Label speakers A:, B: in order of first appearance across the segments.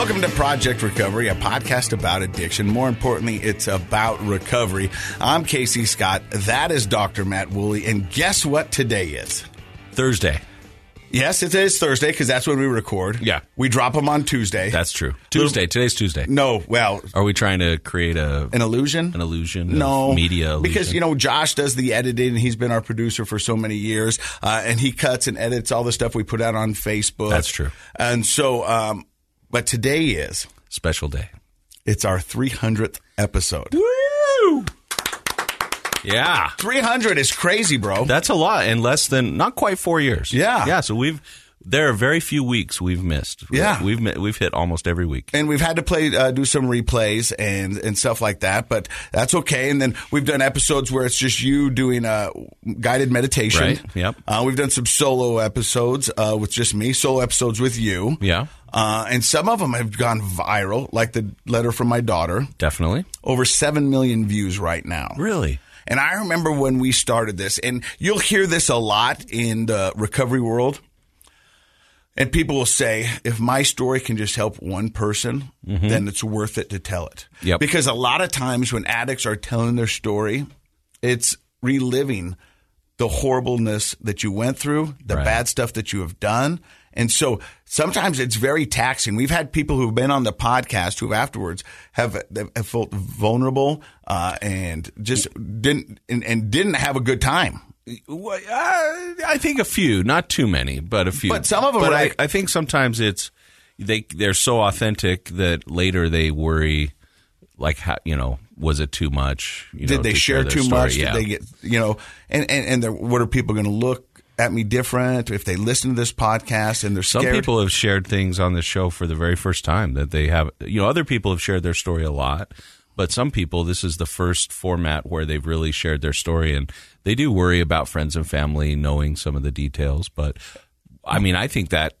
A: Welcome to Project Recovery, a podcast about addiction. More importantly, it's about recovery. I'm Casey Scott. That is Dr. Matt Woolley. And guess what today is?
B: Thursday.
A: Yes, it is Thursday because that's when we record.
B: Yeah.
A: We drop them on Tuesday.
B: That's true. Tuesday. Today's Tuesday.
A: no, well,
B: Are we trying to create a
A: an illusion?
B: an illusion?
A: No,
B: media illusion?
A: because you know Josh does the editing. And he's been our producer for so many years, uh, and he cuts and edits all the stuff we put out on Facebook.
B: That's true.
A: And so, um, but today is
B: special day.
A: it's our 300th episode.
B: Woo! Yeah,
A: 300 is crazy, bro.
B: that's a lot in less than not quite four years.
A: Yeah.
B: yeah. So we've there are very few weeks we've missed.
A: Yeah.
B: we've we've hit almost every week.
A: and we've had to play, uh, do some replays and and stuff like that, but that's okay. And then we've done episodes where it's just you doing a guided meditation.
B: Right, yep.
A: Uh, we've done some solo episodes uh, with just me, solo episodes with you.
B: Yeah,
A: Uh, and some of them have gone viral, like the letter from my daughter.
B: definitely.
A: Over 7 million views right now.
B: Really?
A: And I remember when we started this, and you'll hear this a lot in the recovery world. And people will say, if my story can just help one person, then it's worth it to tell it.
B: Yep.
A: Because a lot of times when addicts are telling their story, it's reliving the horribleness that you went through, the
B: Right.
A: bad stuff that you have done. And so sometimes it's very taxing. We've had people who've been on the podcast who afterwards have, have felt vulnerable uh, and just didn't and, and didn't have a good time.
B: I think a few, not too many, but a few.
A: But some of them
B: But
A: are
B: I, I think sometimes it's they they're so authentic that later they worry, like how you know, was it too much? You know,
A: Did they
B: to
A: share
B: their
A: too
B: story?
A: much?
B: Yeah.
A: Did they get you know? And and and what are people going to look at me different if they listen to this podcast and they're
B: Some people have shared things on the show for the very first time that they have. You know, other people have shared their story a lot, but some people this is the first format where they've really shared their story, and they do worry about friends and family knowing some of the details. But I mean, I think that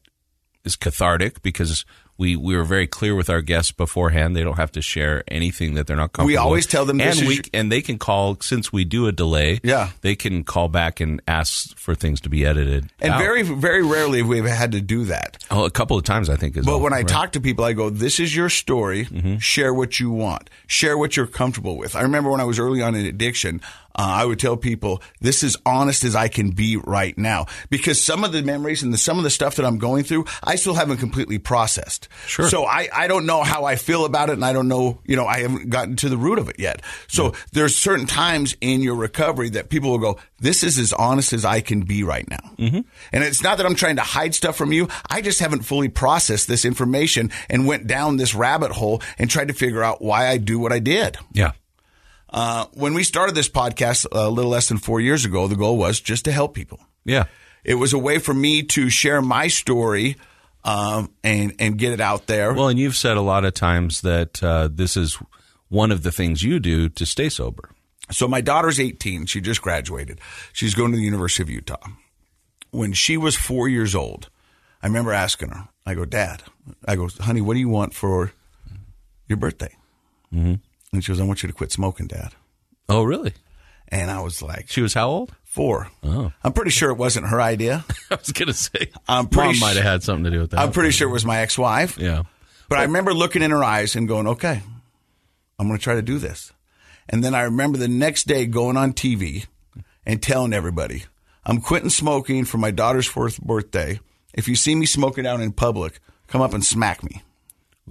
B: is cathartic because we we were very clear with our guests beforehand. They don't have to share anything that they're not comfortable.
A: We always
B: with.
A: tell them
B: and we
A: your-
B: and they can call since we do a delay.
A: Yeah.
B: they can call back and ask for things to be edited.
A: and
B: out.
A: very very rarely have we have had to do that.
B: oh, a couple of times I think is.
A: But
B: all,
A: when I
B: right?
A: talk to people, I go, "This is your story.
B: Mm-hmm.
A: Share what you want. Share what you're comfortable with." I remember when I was early on in addiction, uh, I would tell people, "This is honest as I can be right now," because some of the memories and the, some of the stuff that I'm going through, I still haven't completely processed.
B: Sure.
A: So I, I don't know how I feel about it, and I don't know, you know, I haven't gotten to the root of it yet. So there's certain times in your recovery that people will go, "This is as honest as I can be right now," mm-hmm. and it's not that I'm trying to hide stuff from you. I just haven't fully processed this information and went down this rabbit hole and tried to figure out why I do what I did.
B: yeah.
A: Uh, when we started this podcast a little less than four years ago, the goal was just to help people.
B: Yeah.
A: It was a way for me to share my story um, and and get it out there.
B: Well, and you've said a lot of times that uh, this is one of the things you do to stay sober.
A: So my daughter's 18. She just graduated. She's going to the University of Utah. When she was four years old, I remember asking her, I go, Dad, I go, honey, what do you want for your birthday? Mm-hmm. And she goes, I want you to quit smoking, Dad.
B: Oh, really?
A: And I was like,
B: She was how old?
A: four.
B: Oh.
A: I'm pretty sure it wasn't her idea.
B: I was gonna say,
A: I'm pretty
B: mom might have had something to do with that.
A: I'm pretty sure it was my ex-wife.
B: Yeah.
A: But I remember looking in her eyes and going, okay, I'm going to try to do this. And then I remember the next day going on TV and telling everybody, I'm quitting smoking for my daughter's fourth birthday. If you see me smoking out in public, come up and smack me.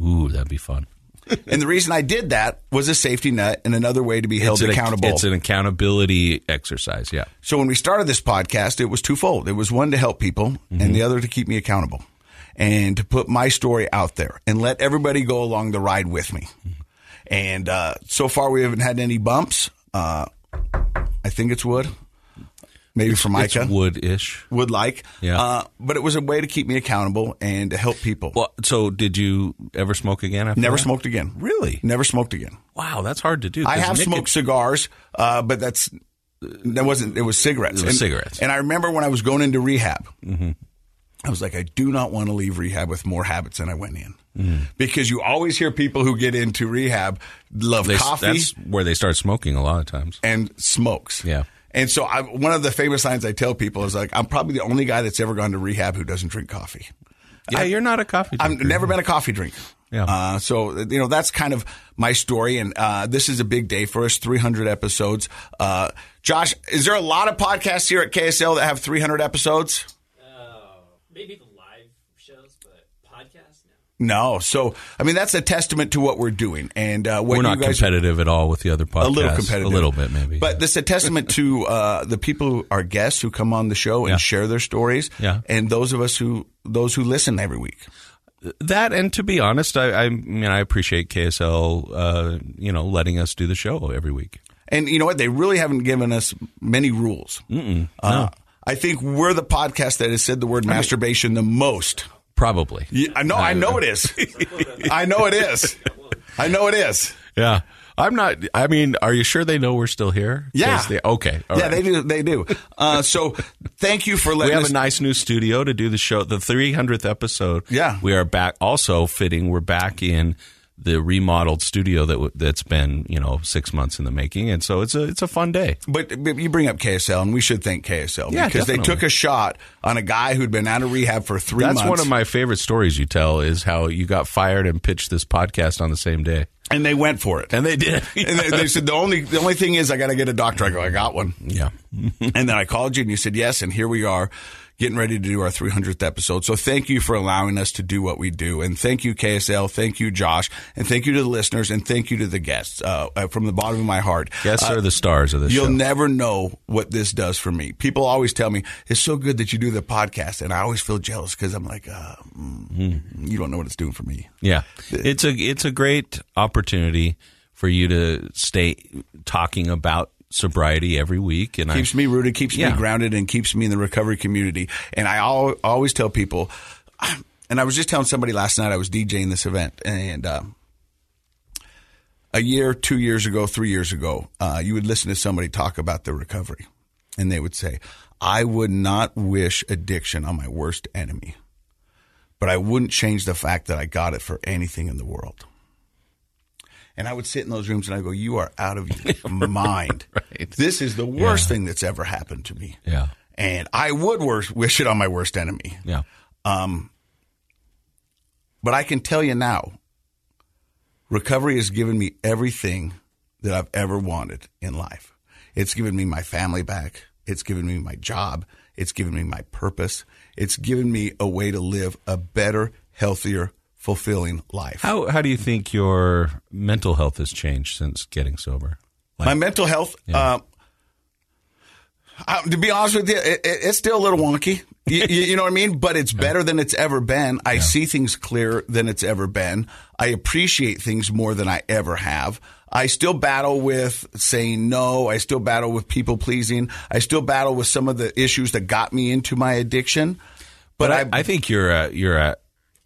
B: Ooh, that'd be fun.
A: and the reason I did that was a safety net and another way to be held
B: It's an-
A: accountable.
B: It's an accountability exercise. Yeah.
A: So when we started this podcast, it was twofold. It was one to help people and the other to keep me accountable and to put my story out there and let everybody go along the ride with me. And uh, so far, we haven't had any bumps. Uh, I think it's wood, maybe for Micah.
B: wood-ish.
A: Would like,
B: Yeah.
A: Uh, but it was a way to keep me accountable and to help people.
B: Well, so did you ever smoke again? After
A: Never
B: that?
A: smoked again.
B: Really?
A: Never smoked again.
B: Wow, that's hard to do.
A: I have
B: nicot-
A: smoked cigars, uh, but that's that wasn't. It was cigarettes.
B: It was
A: and,
B: cigarettes.
A: And I remember when I was going into rehab, I was like, I do not want to leave rehab with more habits than I went in, because you always hear people who get into rehab love
B: They,
A: coffee
B: That's where they start smoking a lot of times.
A: and smokes.
B: Yeah.
A: And so I, one of the famous lines I tell people is like, I'm probably the only guy that's ever gone to rehab who doesn't drink coffee.
B: Yeah, you're not a coffee drinker.
A: I've never been a coffee drinker.
B: Yeah.
A: Uh, so you know that's kind of my story, and uh, this is a big day for us. 300 episodes. Uh, Josh, is there a lot of podcasts here at KSL that have 300 episodes?
C: Uh, maybe the live shows, but podcast no.
A: No. So I mean that's a testament to what we're doing, and uh, what
B: We're not competitive at all with the other podcasts.
A: a little competitive,
B: A little bit, maybe.
A: But this is a testament to uh, the people, who are guests who come on the show and
B: Yeah.
A: share their stories,
B: Yeah.
A: and those of us who those who listen every week.
B: that, and to be honest, I, I mean, I appreciate KSL, uh, you know, letting us do the show every week.
A: And you know what? They really haven't given us many rules. Uh, I think we're the podcast that has said the word masturbation the most.
B: Probably.
A: Yeah, I know. I know it is. I know it is. I know it is.
B: Yeah. I'm not. I mean, are you sure they know we're still here?
A: Yeah.
B: They, okay. all
A: yeah,
B: right.
A: they do. They do. Uh, so, thank you for letting.
B: We have
A: us.
B: a nice new studio to do the show. The 300th episode.
A: Yeah.
B: We are back. Also fitting. We're back in the remodeled studio that w- that's been you know six months in the making, and so it's a it's a fun day.
A: But, but you bring up KSL, and we should thank KSL
B: Yeah,
A: because they took a shot on a guy who'd been out of rehab for three
B: That's
A: months.
B: one of my favorite stories you tell is how you got fired and pitched this podcast on the same day,
A: and they went for it.
B: and they did.
A: And they, they said the only the only thing is I got to get a doctor. I go, I got one.
B: yeah.
A: and then I called you and you said yes, and here we are getting ready to do our 300th episode. So thank you for allowing us to do what we do, and thank you KSL, thank you Josh, and thank you to the listeners, and thank you to the guests uh, uh, from the bottom of my heart.
B: Guests
A: Uh,
B: are the stars of this
A: You'll
B: show.
A: never know what this does for me. People always tell me it's so good that you do the podcast, and I always feel jealous because I'm like, uh, mm, you don't know what it's doing for me.
B: Yeah, it's a it's a great opportunity for you to stay talking about sobriety every week, and
A: keeps
B: I,
A: me rooted, keeps
B: Yeah.
A: me grounded, and keeps me in the recovery community. And I al- always tell people, and I was just telling somebody last night I was DJing this event, and um, a year, two years ago, three years ago, uh, you would listen to somebody talk about their recovery, and they would say, "I would not wish addiction on my worst enemy." But I wouldn't change the fact that I got it for anything in the world. And I would sit in those rooms and I go, "You are out of your mind.
B: Right.
A: This is the worst thing that's ever happened to me."
B: yeah,
A: And I would worse, wish it on my worst enemy.
B: yeah, um,
A: But I can tell you now, recovery has given me everything that I've ever wanted in life. It's given me my family back. It's given me my job. It's given me my purpose. It's given me a way to live a better, healthier, fulfilling life.
B: How how do you think your mental health has changed since getting sober?
A: my mental health, uh, uh, to be honest with you, it, it, it's still a little wonky. you, you know what I mean? But it's better than it's ever been. I see things clearer than it's ever been. I appreciate things more than I ever have. I still battle with saying no. I still battle with people pleasing. I still battle with some of the issues that got me into my addiction. But,
B: But I,
A: I,
B: I think you're a, you're a.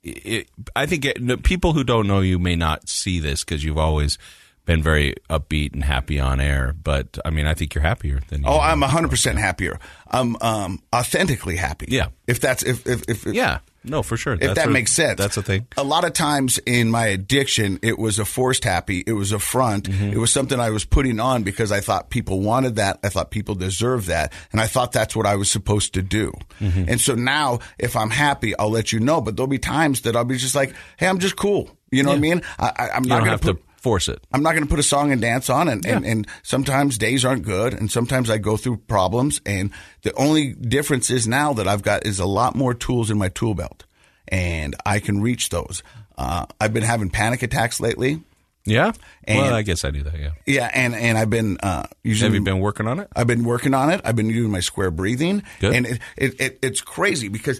B: It, I think it, people who don't know you may not see this because you've always been very upbeat and happy on air. But I mean, I think you're happier than you.
A: oh. I'm hundred percent happier. I'm um, authentically happy.
B: Yeah.
A: If that's if if if,
B: yeah, no, for sure.
A: if
B: That's
A: that
B: what-
A: makes sense.
B: That's the thing.
A: A lot of times in my addiction, it was a forced happy. It was a front.
B: Mm-hmm.
A: It was something I was putting on because I thought people wanted that. I thought people deserved that. And I thought that's what I was supposed to do.
B: Mm-hmm.
A: And so now if I'm happy, I'll let you know. But there'll be times that I'll be just like, Hey, I'm just cool. You know what I mean? I, I, I'm
B: You
A: not going to put,
B: force it.
A: I'm not going to put a song and dance on, and, and, and sometimes days aren't good, and sometimes I go through problems, and the only difference is now that I've got is a lot more tools in my tool belt, and I can reach those. Uh, I've been having panic attacks lately,
B: Yeah.
A: And-
B: well, I guess I knew that. Yeah.
A: yeah, and and I've been uh, using.
B: Have you been working on it?
A: I've been working on it. I've been doing my square breathing,
B: Good.
A: and it, it, it it's crazy because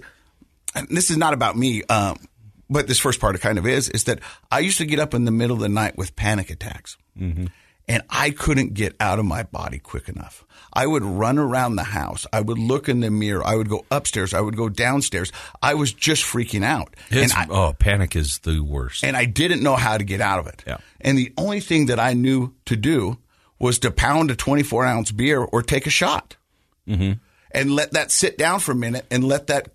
A: and this is not about me. Um, but this first part, it kind of is, is that I used to get up in the middle of the night with panic attacks,
B: Mm-hmm.
A: and I couldn't get out of my body quick enough. I would run around the house. I would look in the mirror. I would go upstairs. I would go downstairs. I was just freaking out,
B: It's,
A: I,
B: oh, panic is the worst.
A: and I didn't know how to get out of it.
B: Yeah.
A: And the only thing that I knew to do was to pound a 24 ounce beer or take a shot
B: Mm-hmm.
A: and let that sit down for a minute and let that,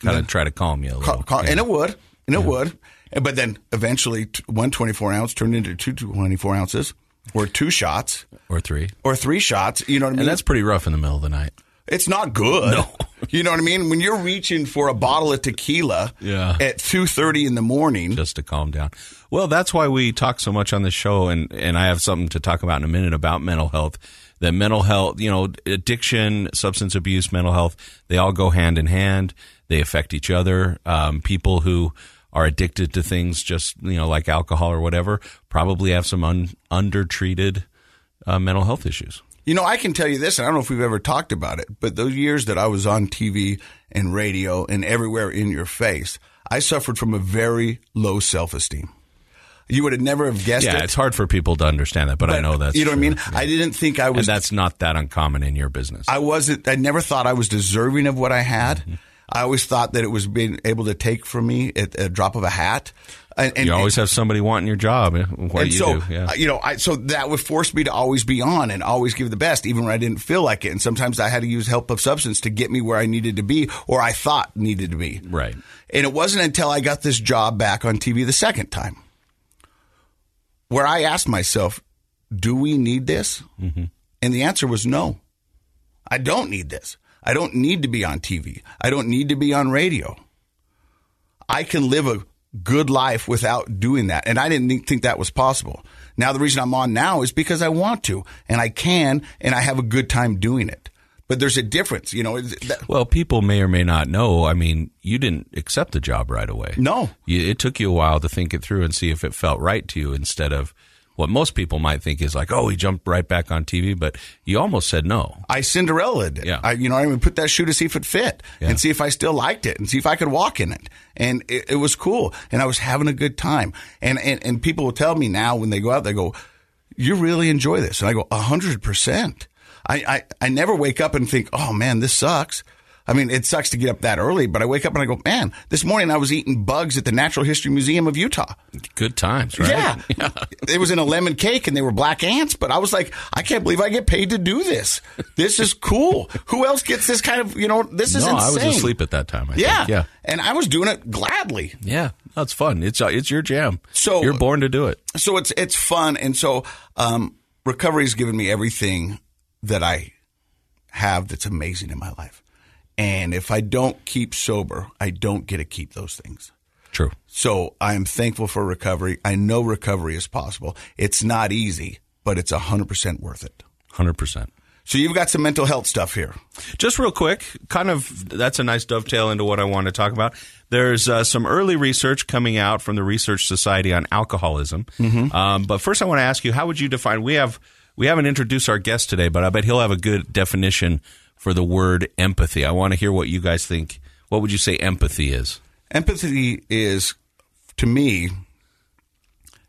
B: kind of try to calm you a little. Yeah.
A: and it would, and it would. But then eventually one 24 ounce turned into two 24 ounces or two shots
B: or three.
A: or three shots. You know what I mean?
B: And that's pretty rough in the middle of the night.
A: It's not good. No. You know what I mean? When you're reaching for a bottle of tequila
B: Yeah.
A: at 2:30 in the morning,
B: just to calm down. Well, that's why we talk so much on the show, and and I have something to talk about in a minute about mental health. That mental health, you know, addiction, substance abuse, mental health, they all go hand in hand. They affect each other. Um, people who are addicted to things, just you know, like alcohol or whatever, probably have some un, undertreated uh, mental health issues.
A: You know, I can tell you this, and I don't know if we've ever talked about it, but those years that I was on TV and radio and everywhere in your face, I suffered from a very low self esteem. You would have never have guessed
B: Yeah,
A: it.
B: it's hard for people to understand that, but, I know that's
A: you know what I mean. I didn't think I
B: and
A: was.
B: that's not that uncommon in your business.
A: I wasn't. I never thought I was deserving of what I had.
B: Mm-hmm.
A: I always thought that it was being able to take from me at a drop of a hat. And, and
B: you always have somebody wanting your job. eh, What
A: and
B: you
A: so,
B: do? Yeah.
A: uh, you know, I, so that would force me to always be on and always give the best, even when I didn't feel like it. And sometimes I had to use help of substance to get me where I needed to be, or I thought needed to be.
B: Right.
A: And it wasn't until I got this job back on TV the second time where I asked myself, "Do we need this?"
B: Mm-hmm.
A: And the answer was no. I don't need this. I don't need to be on TV. I don't need to be on radio. I can live a good life without doing that. And I didn't think that was possible. Now, the reason I'm on now is because I want to and I can and I have a good time doing it. But there's a difference, you know. that-
B: Well, people may or may not know. I mean, you didn't accept the job right away.
A: No.
B: You, it took you a while to think it through and see if it felt right to you instead of what most people might think is like, oh, he jumped right back on TV, but you almost said no.
A: I Cinderella it.
B: Yeah.
A: I, you know, I even put that shoe to see if it fit
B: Yeah.
A: and see if I still liked it and see if I could walk in it. And it, it was cool. And I was having a good time. And, and, and people will tell me now when they go out, they go, you really enjoy this. And I go, a hundred percent. I, I, I never wake up and think, oh man, this sucks. I mean, it sucks to get up that early, but I wake up and I go, man, this morning I was eating bugs at the Natural History Museum of Utah.
B: Good times, right?
A: Yeah. it was in a lemon cake and they were black ants, but I was like, I can't believe I get paid to do this. This is cool. Who else gets this kind of, you know, this is
B: No,
A: insane.
B: I was asleep at that time. I
A: Yeah.
B: Think. Yeah.
A: And I was doing it gladly.
B: Yeah. That's fun. It's uh, it's your jam.
A: So-
B: you're born to do it.
A: So it's, it's fun. And so, um, recovery's given me everything that I have that's amazing in my life. And if I don't keep sober, I don't get to keep those things.
B: True.
A: So I am thankful for recovery. I know recovery is possible. It's not easy, but it's 100% worth it.
B: Hundred percent.
A: So you've got some mental health stuff here.
B: Just real quick, kind of that's a nice dovetail into what I want to talk about. There's uh, some early research coming out from the Research Society on alcoholism. Um, but first, I want to ask you, how would you define? We have we haven't introduced our guest today, but I bet he'll have a good definition for the word empathy. I want to hear what you guys think. What would you say empathy is?
A: Empathy is, to me,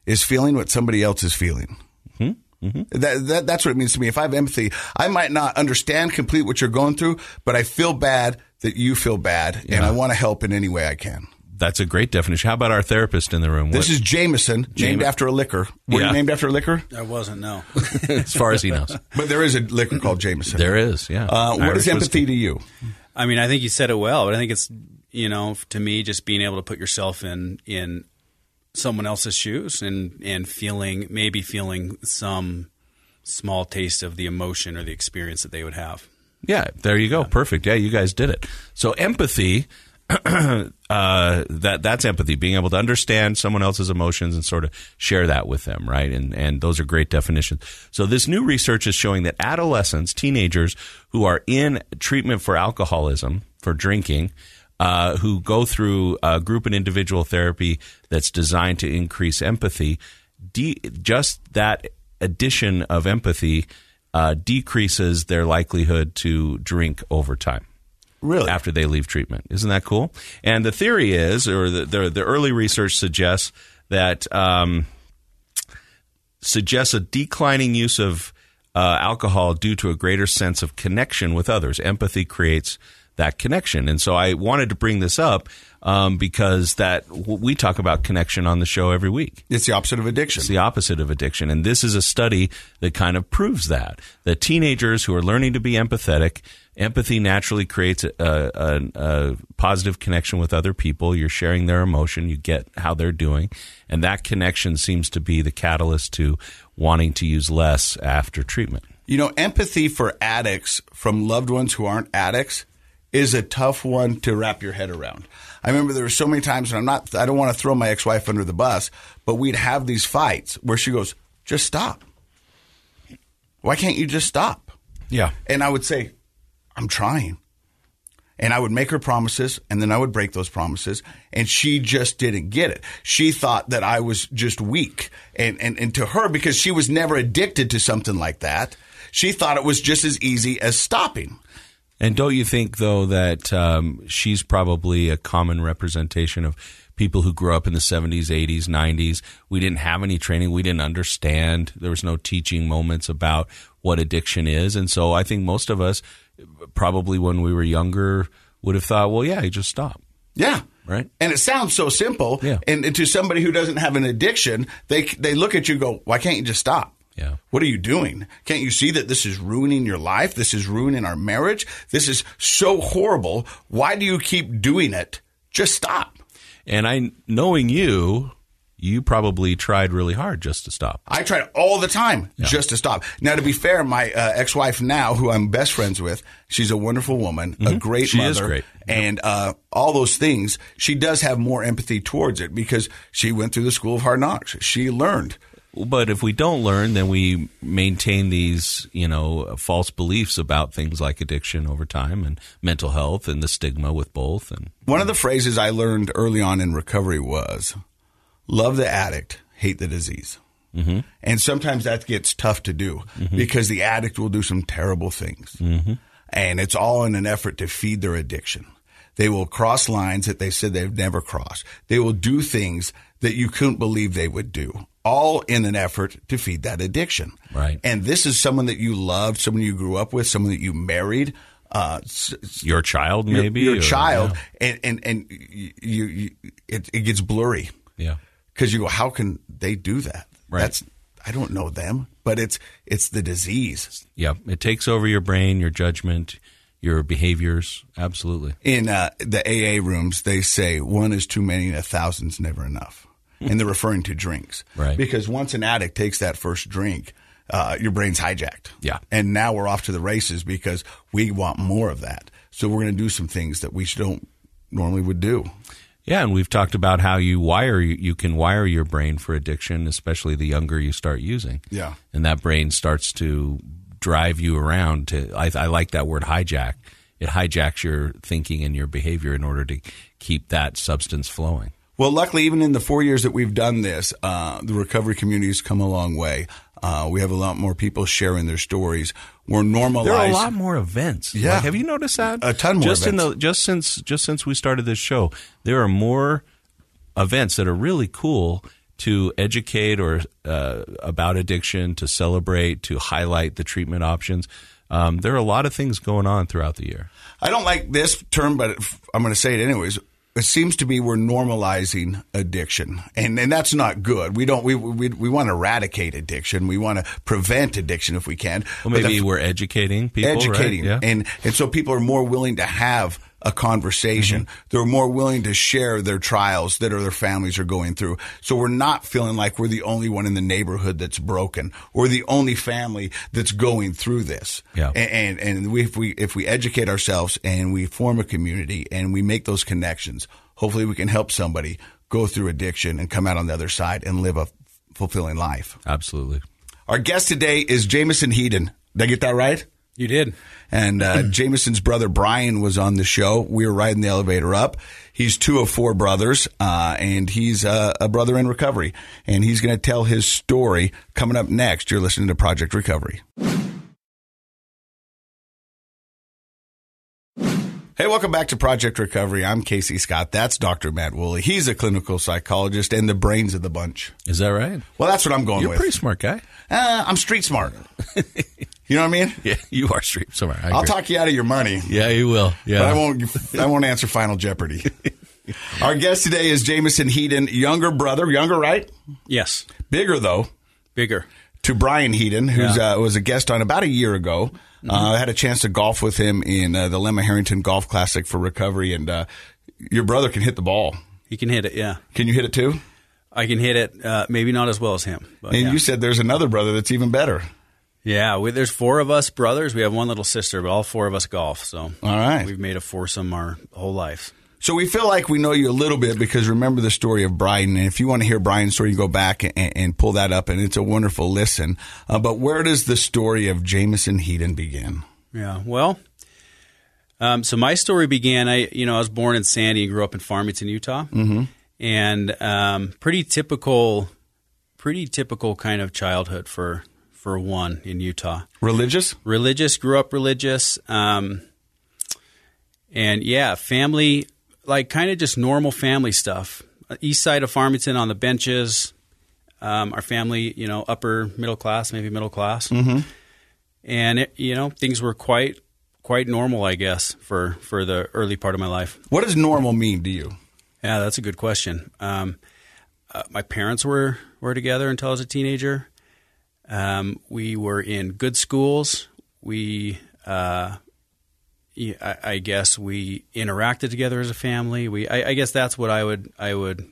A: is feeling what somebody else is feeling. Hmm? Mm-hmm. That, that that's what it means to me. If I have empathy, I might not understand complete what you're going through, but I feel bad that you feel bad, and I want to help in any way I can.
B: That's a great definition. How about our therapist in the room?
A: This
B: What-
A: is Jameson, named after a liquor. Were
B: Yeah.
A: you named after a liquor?
D: I wasn't, no.
B: as far as he knows.
A: But there is a liquor called Jameson.
B: There is, yeah.
A: Uh, what
B: Irish
A: is empathy
B: whiskey.
A: to you?
D: I mean, I think you said it well, but I think it's, you know, to me, just being able to put yourself in, in someone else's shoes and, and feeling, maybe feeling some small taste of the emotion or the experience that they would have.
B: Yeah, there you go. Perfect. Yeah, you guys did it. So empathy, uh, that that's empathy, being able to understand someone else's emotions and sort of share that with them, right? And and those are great definitions. So this new research is showing that adolescents, teenagers who are in treatment for alcoholism, for drinking, uh, who go through uh, group and individual therapy that's designed to increase empathy, de- just that addition of empathy uh, decreases their likelihood to drink over time
A: Really?
B: after they leave treatment. Isn't that cool? And the theory is, or the the, the early research suggests that um, suggests a declining use of uh, alcohol due to a greater sense of connection with others. Empathy creates that connection, and so I wanted to bring this up um, because that we talk about connection on the show every week.
A: It's the opposite of addiction.
B: It's the opposite of addiction. And this is a study that kind of proves that. That teenagers who are learning to be empathetic, empathy naturally creates a, a, a positive connection with other people. You're sharing their emotion, you get how they're doing. And that connection seems to be the catalyst to wanting to use less after treatment.
A: You know, empathy for addicts from loved ones who aren't addicts is a tough one to wrap your head around. I remember there were so many times, and I'm not, I don't want to throw my ex-wife under the bus, but we'd have these fights where she goes, just stop. Why can't you just stop?
B: Yeah.
A: And I would say, I'm trying. And I would make her promises and then I would break those promises. And she just didn't get it. She thought that I was just weak. And, and, and to her, because she was never addicted to something like that, she thought it was just as easy as stopping.
B: And don't you think, though, that um, she's probably a common representation of people who grew up in the 70s, 80s, 90s? We didn't have any training. We didn't understand. There was no teaching moments about what addiction is. And so I think most of us, probably when we were younger, would have thought, well, yeah, you just stop.
A: Yeah.
B: Right.
A: And it sounds so simple.
B: Yeah.
A: And, and to somebody who doesn't have an addiction, they, they look at you and go, why can't you just stop?
B: Yeah.
A: What are you doing? Can't you see that this is ruining your life? This is ruining our marriage. This is so horrible. Why do you keep doing it? Just stop.
B: And I, knowing you, you probably tried really hard just to stop.
A: I tried all the time just to stop. Now, to be fair, my uh, ex-wife now, who I'm best friends with, she's a wonderful woman, a great
B: Mm-hmm. She
A: mother,
B: is great.
A: and uh, all those things. She does have more empathy towards it because she went through the school of hard knocks. She learned.
B: But if we don't learn, then we maintain these, you know, false beliefs about things like addiction over time and mental health and the stigma with both. And
A: One of the phrases I learned early on in recovery was love the addict, hate the disease. Mm-hmm. And sometimes that gets tough to do because the addict will do some terrible things. Mm-hmm. And it's all in an effort to feed their addiction. They will cross lines that they said they've never crossed. They will do things that you couldn't believe they would do, all in an effort to feed that addiction.
B: Right.
A: And this is someone that you loved, someone you grew up with, someone that you married. Uh,
B: your child, maybe
A: your,
B: or-
A: child, and and and you, you it, it gets blurry
B: Yeah.
A: Because you go, how can they do that?
B: Right.
A: That's I don't know them, but it's it's the disease.
B: Yeah. It takes over your brain, your judgment, your behaviors. Absolutely.
A: In uh, the AA rooms, they say one is too many and a thousand's never enough, and they're referring to drinks,
B: Right.
A: Because once an addict takes that first drink. Uh, your brain's hijacked.
B: Yeah.
A: And now we're off to the races because we want more of that. So we're going to do some things that we don't normally would do.
B: Yeah, and we've talked about how you wire you, you can wire your brain for addiction, especially the younger you start using.
A: Yeah.
B: and that brain starts to drive you around. To I, I like that word hijack. It hijacks your thinking and your behavior in order to keep that substance flowing.
A: Well, luckily, even in the four years that we've done this, uh, the recovery community has come a long way. Uh, we have a lot more people sharing their stories. We're normalized.
B: There are a lot more events.
A: Yeah.
B: Like, have you noticed that?
A: A ton more
B: Just in
A: events.
B: the just since just since we started this show, there are more events that are really cool to educate or uh, about addiction, to celebrate, to highlight the treatment options. Um, there are a lot of things going on throughout the year.
A: I don't like this term, but I'm going to say it anyways. It seems to be we're normalizing addiction, and and that's not good. We don't we we, we want to eradicate addiction. We want to prevent addiction if we can.
B: Well, maybe
A: the-
B: we're educating people, right?
A: educating,
B: Yeah.
A: and and so people are more willing to have a conversation.
B: Mm-hmm.
A: They're more willing to share their trials that their families are going through. So we're not feeling like we're the only one in the neighborhood that's broken or the only family that's going through this.
B: Yeah.
A: And and, and we, if we if we educate ourselves and we form a community and we make those connections, hopefully we can help somebody go through addiction and come out on the other side and live a fulfilling life.
B: Absolutely.
A: Our guest today is Jameson Hedin. Did I get that right?
D: You did.
A: And uh, Jameson's brother Brian was on the show. We were riding the elevator up. He's two of four brothers, uh, and he's uh, a brother in recovery. And he's going to tell his story coming up next. You're listening to Project Recovery. Hey, welcome back to Project Recovery. I'm Casey Scott. That's Dr. Matt Woolley. He's a clinical psychologist and the brains of the bunch.
B: Is that right?
A: Well, that's what I'm going
B: You're a
A: with.
B: pretty smart guy.
A: Uh, I'm street smart. you know what I mean?
B: Yeah, you are street smart. I
A: I'll
B: agree.
A: talk you out of your money.
B: Yeah, you will. Yeah.
A: But I won't. I won't answer Final Jeopardy. Our guest today is Jameson Hedin, younger brother, younger, right?
D: Yes.
A: Bigger though,
D: Bigger.
A: to Brian Hedin, who
D: Yeah.
A: uh, was a guest on about a year ago. Uh, I had a chance to golf with him in uh, the Lemma Harrington Golf Classic for recovery, and uh, your brother can hit the ball.
D: He can hit it. Yeah.
A: Can you hit it too?
D: I can hit it. Uh, maybe not as well as him. But
A: And
D: yeah.
A: you said there's another brother that's even better.
D: Yeah, we, there's four of us brothers. We have one little sister, but all four of us golf. So
A: All right.
D: we've made a foursome our whole life.
A: So we feel like we know you a little bit because remember the story of Brian. And if you want to hear Brian's story, you go back and, and pull that up, and it's a wonderful listen. Uh, but where does the story of Jameson Hedin begin?
D: Yeah. Well, um, so my story began. I, you know, I was born in Sandy and grew up in Farmington, Utah, mm-hmm. and um, pretty typical, pretty typical kind of childhood for for one in Utah.
A: Religious?
D: Religious, grew up religious, um, and yeah, family, like kind of just normal family stuff. East side of Farmington on the benches. Um, our family, you know, upper middle class, maybe middle class and it, you know things were quite quite normal, I guess, for for the early part of my life.
A: What does normal mean to you?
D: Yeah, that's a good question. Um, uh, my parents were were together until I was a teenager. Um, we were in good schools. We, uh, I, I guess, we interacted together as a family. We, I, I guess, that's what I would I would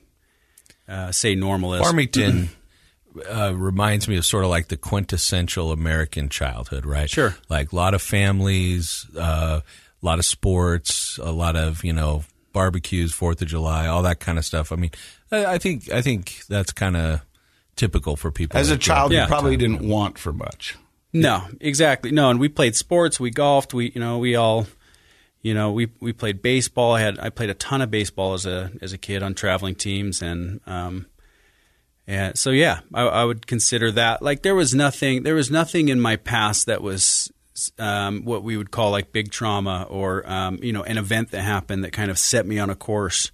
D: uh, say normal is.
B: Farmington uh, reminds me of sort of like the quintessential American childhood, right?
D: Sure.
B: Like a lot of families, uh, a lot of sports, a lot of you know barbecues, Fourth of July, all that kind of stuff. I mean, I, I think I think that's kind of typical for people.
A: As a
B: that grew up
A: child, you probably didn't want for much.
D: No, exactly. No, and we played sports. We golfed. We, you know, we all, you know, we we played baseball. I had I played a ton of baseball as a as a kid on traveling teams, and um, and so yeah, I, I would consider that like there was nothing there was nothing in my past that was um, what we would call like big trauma or um, you know an event that happened that kind of set me on a course.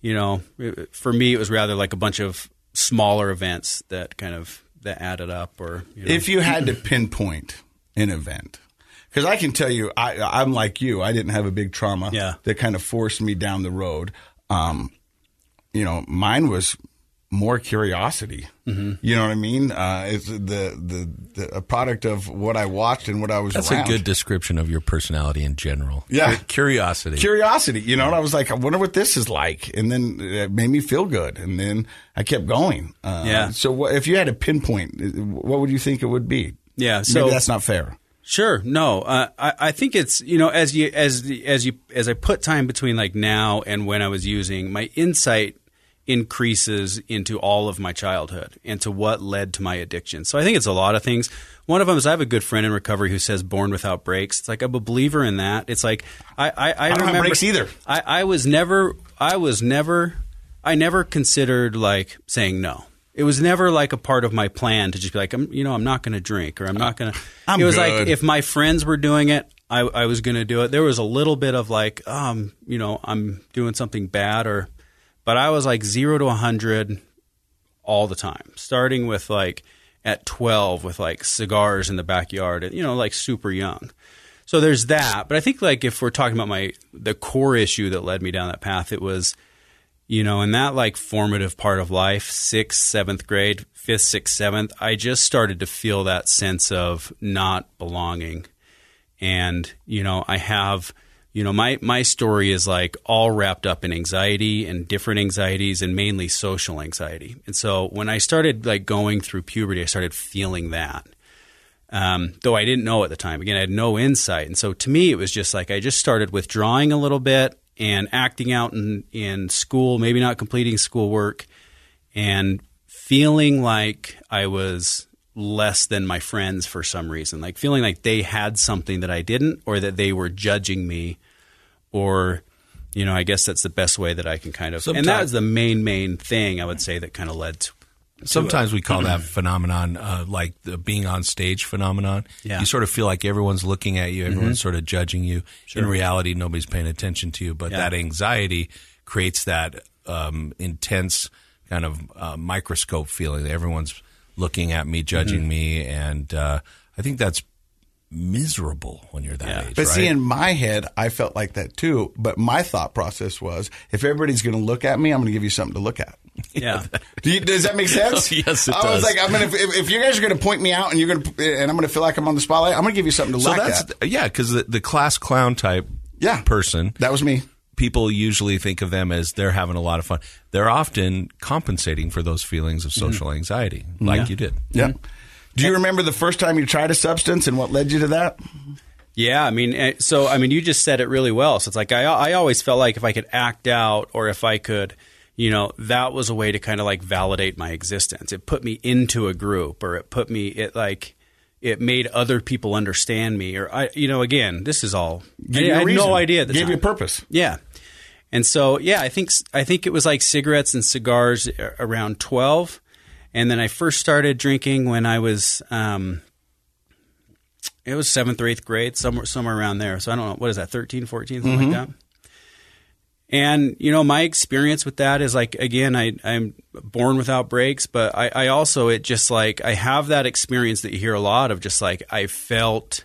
D: You know, it- for me, it was rather like a bunch of smaller events that kind of that added up. Or you know.
A: If you had to pinpoint an event, because I can tell you, I, I'm like you. I didn't have a big trauma
D: Yeah.
A: that kind of forced me down the road. Um, you know, mine was more curiosity.
B: Mm-hmm.
A: You know what I mean? Uh, it's the, the the a product of what I watched and what I was
B: That's
A: around.
B: a good description of your personality in general.
A: Yeah.
B: Curiosity.
A: curiosity. You know, and I was like, I wonder what this is like, and then it made me feel good, and then I kept going. Uh,
D: Yeah.
A: So, what, if you had a pinpoint, what would you think it would be?
D: Yeah, so-
A: maybe that's not fair.
D: Sure. No, uh, I, I think it's you know as you as the, as you as I put time between like now and when I was using my insight increases into all of my childhood and to what led to my addiction. So I think it's a lot of things. One of them is I have a good friend in recovery who says "born without brakes." It's like I'm a believer in that. It's like I I, I,
A: don't have brakes either.
D: I, I was never I was never I never considered like saying no. It was never like a part of my plan to just be like, I'm, you know, I'm not going to drink or I'm not going to.
A: I'm
D: It was
A: good.
D: like if my friends were doing it, I, I was going to do it. There was a little bit of like, um, you know, I'm doing something bad or, but I was like zero to a hundred all the time, starting with like at 12 with like cigars in the backyard, you know, like super young. So there's that. But I think like if we're talking about my the core issue that led me down that path, it was, you know, in that like formative part of life, sixth, seventh grade, fifth, sixth, seventh, I just started to feel that sense of not belonging. And, you know, I have you know, my my story is like all wrapped up in anxiety and different anxieties and mainly social anxiety. And so when I started like going through puberty, I started feeling that. Um, though I didn't know at the time. Again, I had no insight. And so to me, it was just like I just started withdrawing a little bit and acting out in, in school, maybe not completing schoolwork, and feeling like I was less than my friends for some reason. Like feeling like they had something that I didn't, or that they were judging me, or you know, I guess that's the best way that I can kind of. and that
B: Sometime-
D: was the main main thing I would say that kind of led to.
B: Sometimes we call that phenomenon uh, like the being on stage phenomenon.
D: Yeah.
B: You sort of feel like everyone's looking at you, everyone's sort of judging you. In reality, nobody's paying attention to you, but
D: Yeah.
B: that anxiety creates that um, intense kind of uh, microscope feeling that everyone's looking at me, judging me, and uh, I think that's miserable when you're that
D: Yeah.
B: age.
A: But
B: right?
A: see, in my head, I felt like that too. But my thought process was, if everybody's going to look at me, I'm going to give you something to look at.
D: Yeah.
A: Do you, does that make sense?
B: Oh, yes, it does.
A: I was like, I'm gonna if, if you guys are going to point me out and you're going to and I'm going to feel like I'm on the spotlight, I'm going to give you something to
B: so
A: look at.
B: yeah, because the, the class clown type
A: Yeah.
B: person
A: That was me.
B: people usually think of them as they're having a lot of fun. They're often compensating for those feelings of social mm-hmm. anxiety, like you did.
A: Yeah. Do you remember the first time you tried a substance and what led you to that?
D: Yeah, I mean, eh, so I mean, you just said it really well. So it's like I I always felt like if I could act out or if I could, you know, that was a way to kind of like validate my existence. It put me into a group, or it put me it like it made other people understand me, or I, you know, again, this is all I,
A: you
D: had
A: reason.
D: no idea at
A: Gave
D: time.
A: you a purpose.
D: Yeah. And so, yeah, I think I think it was like cigarettes and cigars around 12. And then I first started drinking when I was um, it was 7th or 8th grade, somewhere somewhere around there. So I don't know, what is that? 13, 14, something like that. And you know, my experience with that is like again, I, I'm born without brakes, but I, I also it just like I have that experience that you hear a lot of, just like I felt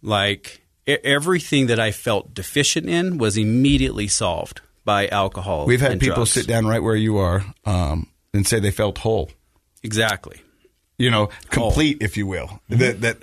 D: like everything that I felt deficient in was immediately solved by alcohol.
A: We've had people
D: drugs.
A: sit down right where you are um, and say they felt whole.
D: exactly.
A: you know, complete, if you will.
D: Mm-hmm.
A: That, that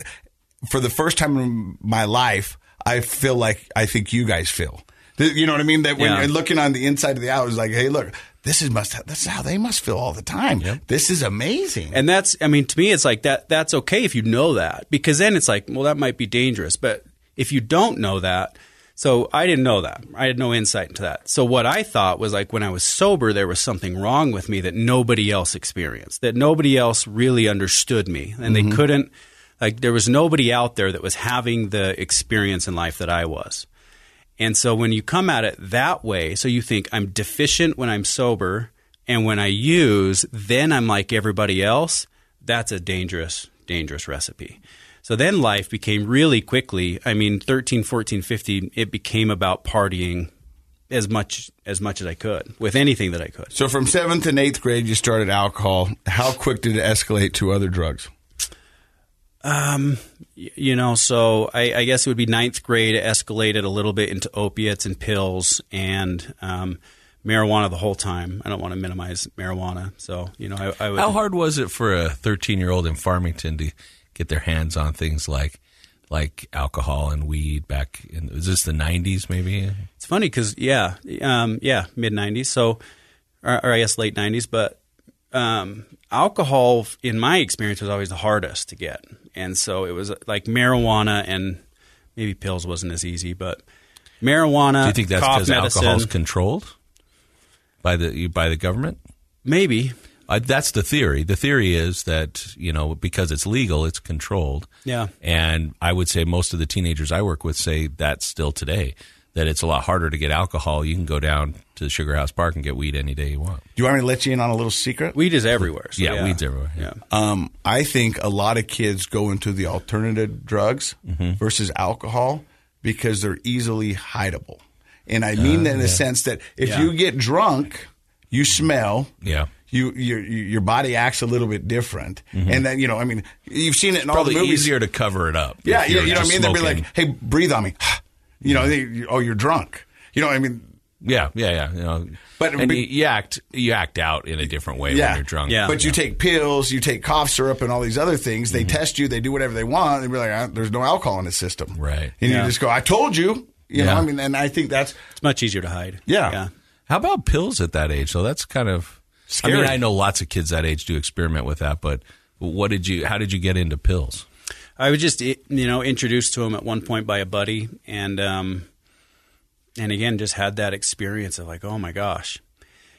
A: for the first time in my life, I feel like I think you guys feel. You know what I mean? That when
D: Yeah.
A: you're looking on the inside of the out, it's like, hey, look, this is must. This is how they must feel all the time. This is amazing.
D: And that's, I mean, to me, it's like that. That's okay if you know that, because then it's like, well, that might be dangerous. But if you don't know that, so I didn't know that. I had no insight into that. So what I thought was like when I was sober, there was something wrong with me that nobody else experienced, that nobody else really understood me, and they mm-hmm. couldn't. Like there was nobody out there that was having the experience in life that I was. And so when you come at it that way, so you think I'm deficient when I'm sober, and when I use, then I'm like everybody else, that's a dangerous, dangerous recipe. So then life became really quickly, I mean, 13, 14, 15, it became about partying as much as much as I could with anything that I could.
A: so from seventh and eighth grade, you started alcohol. How quick did it escalate to other drugs?
D: Y- You know, so I, I guess it would be ninth grade, escalated a little bit into opiates and pills and um, marijuana the whole time. I don't want to minimize marijuana. So, you know, I, I would.
B: How hard was it for a 13 year old in Farmington to get their hands on things like like alcohol and weed back in was this the 90s maybe?
D: It's funny because yeah, um, yeah, mid '90s. So, or, or I guess late '90s. But um, alcohol, in my experience, was always the hardest to get, and so it was like marijuana and maybe pills wasn't as easy, but marijuana.
B: Do you think that's because
D: alcohol
B: is controlled by the by the government?
D: maybe.
B: Uh, that's the theory. The theory is that you know because it's legal, it's controlled.
D: Yeah.
B: And I would say most of the teenagers I work with say that still today. That it's a lot harder to get alcohol. You can go down to the Sugar House Park and get weed any day you want.
A: Do you want me to let you in on a little secret?
D: Weed is everywhere. so
B: Yeah, weed's everywhere, yeah.
D: Yeah.
A: Um, I think a lot of kids go into the alternative drugs
B: Mm-hmm.
A: versus alcohol because they're easily hideable. And I
B: Uh,
A: mean that in the sense that if
D: Yeah.
A: you get drunk, you smell.
B: Yeah.
A: You, your your body acts a little bit different, and then you know, I mean, you've seen it in all
B: Mm-hmm.
A: The movies.
B: easier to cover it up.
A: yeah,
B: if
A: you,
B: you're
A: know what I mean. They'd be like, "Hey, breathe on me," you know. They, oh, you're drunk. You know, what I mean,
B: Yeah, yeah, yeah. You know,
A: But-
B: and
A: but-
B: you, you act you act out in a different way
A: yeah,
B: when you're drunk.
D: Yeah.
A: But you take pills, you take cough syrup, and all these other things. They test you, they do whatever they want. They be like, "Ah, "There's no alcohol in the system,"
B: Right.
A: And
D: Yeah.
A: you just go, "I told you." You know, I mean, and I think that's
D: It's much easier to hide.
A: Yeah.
D: Yeah.
B: How about pills at that age? So that's kind of I mean, I know lots of kids that age do experiment with that, but what did you? How did you get into pills?
D: I was just you know introduced to them at one point by a buddy, and um, and again just had that experience of like, oh my gosh,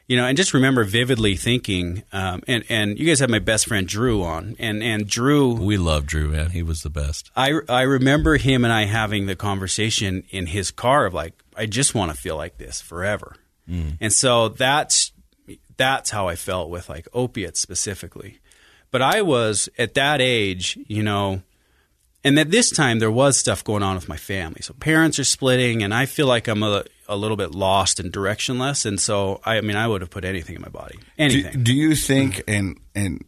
D: you know, and just remember vividly thinking, um, and and you guys have my best friend Drew on, and and Drew,
B: We love Drew, man. He was the best.
D: I I remember him and I having the conversation in his car of like, I just want to feel like this forever, and so that's that's how I felt with like opiates specifically. But I was at that age, you know, and at this time there was stuff going on with my family. So parents are splitting, and I feel like I'm a, a little bit lost and directionless. And so I, I mean, I would have put anything in my body,
A: Do,
D: anything.
A: do you think, and and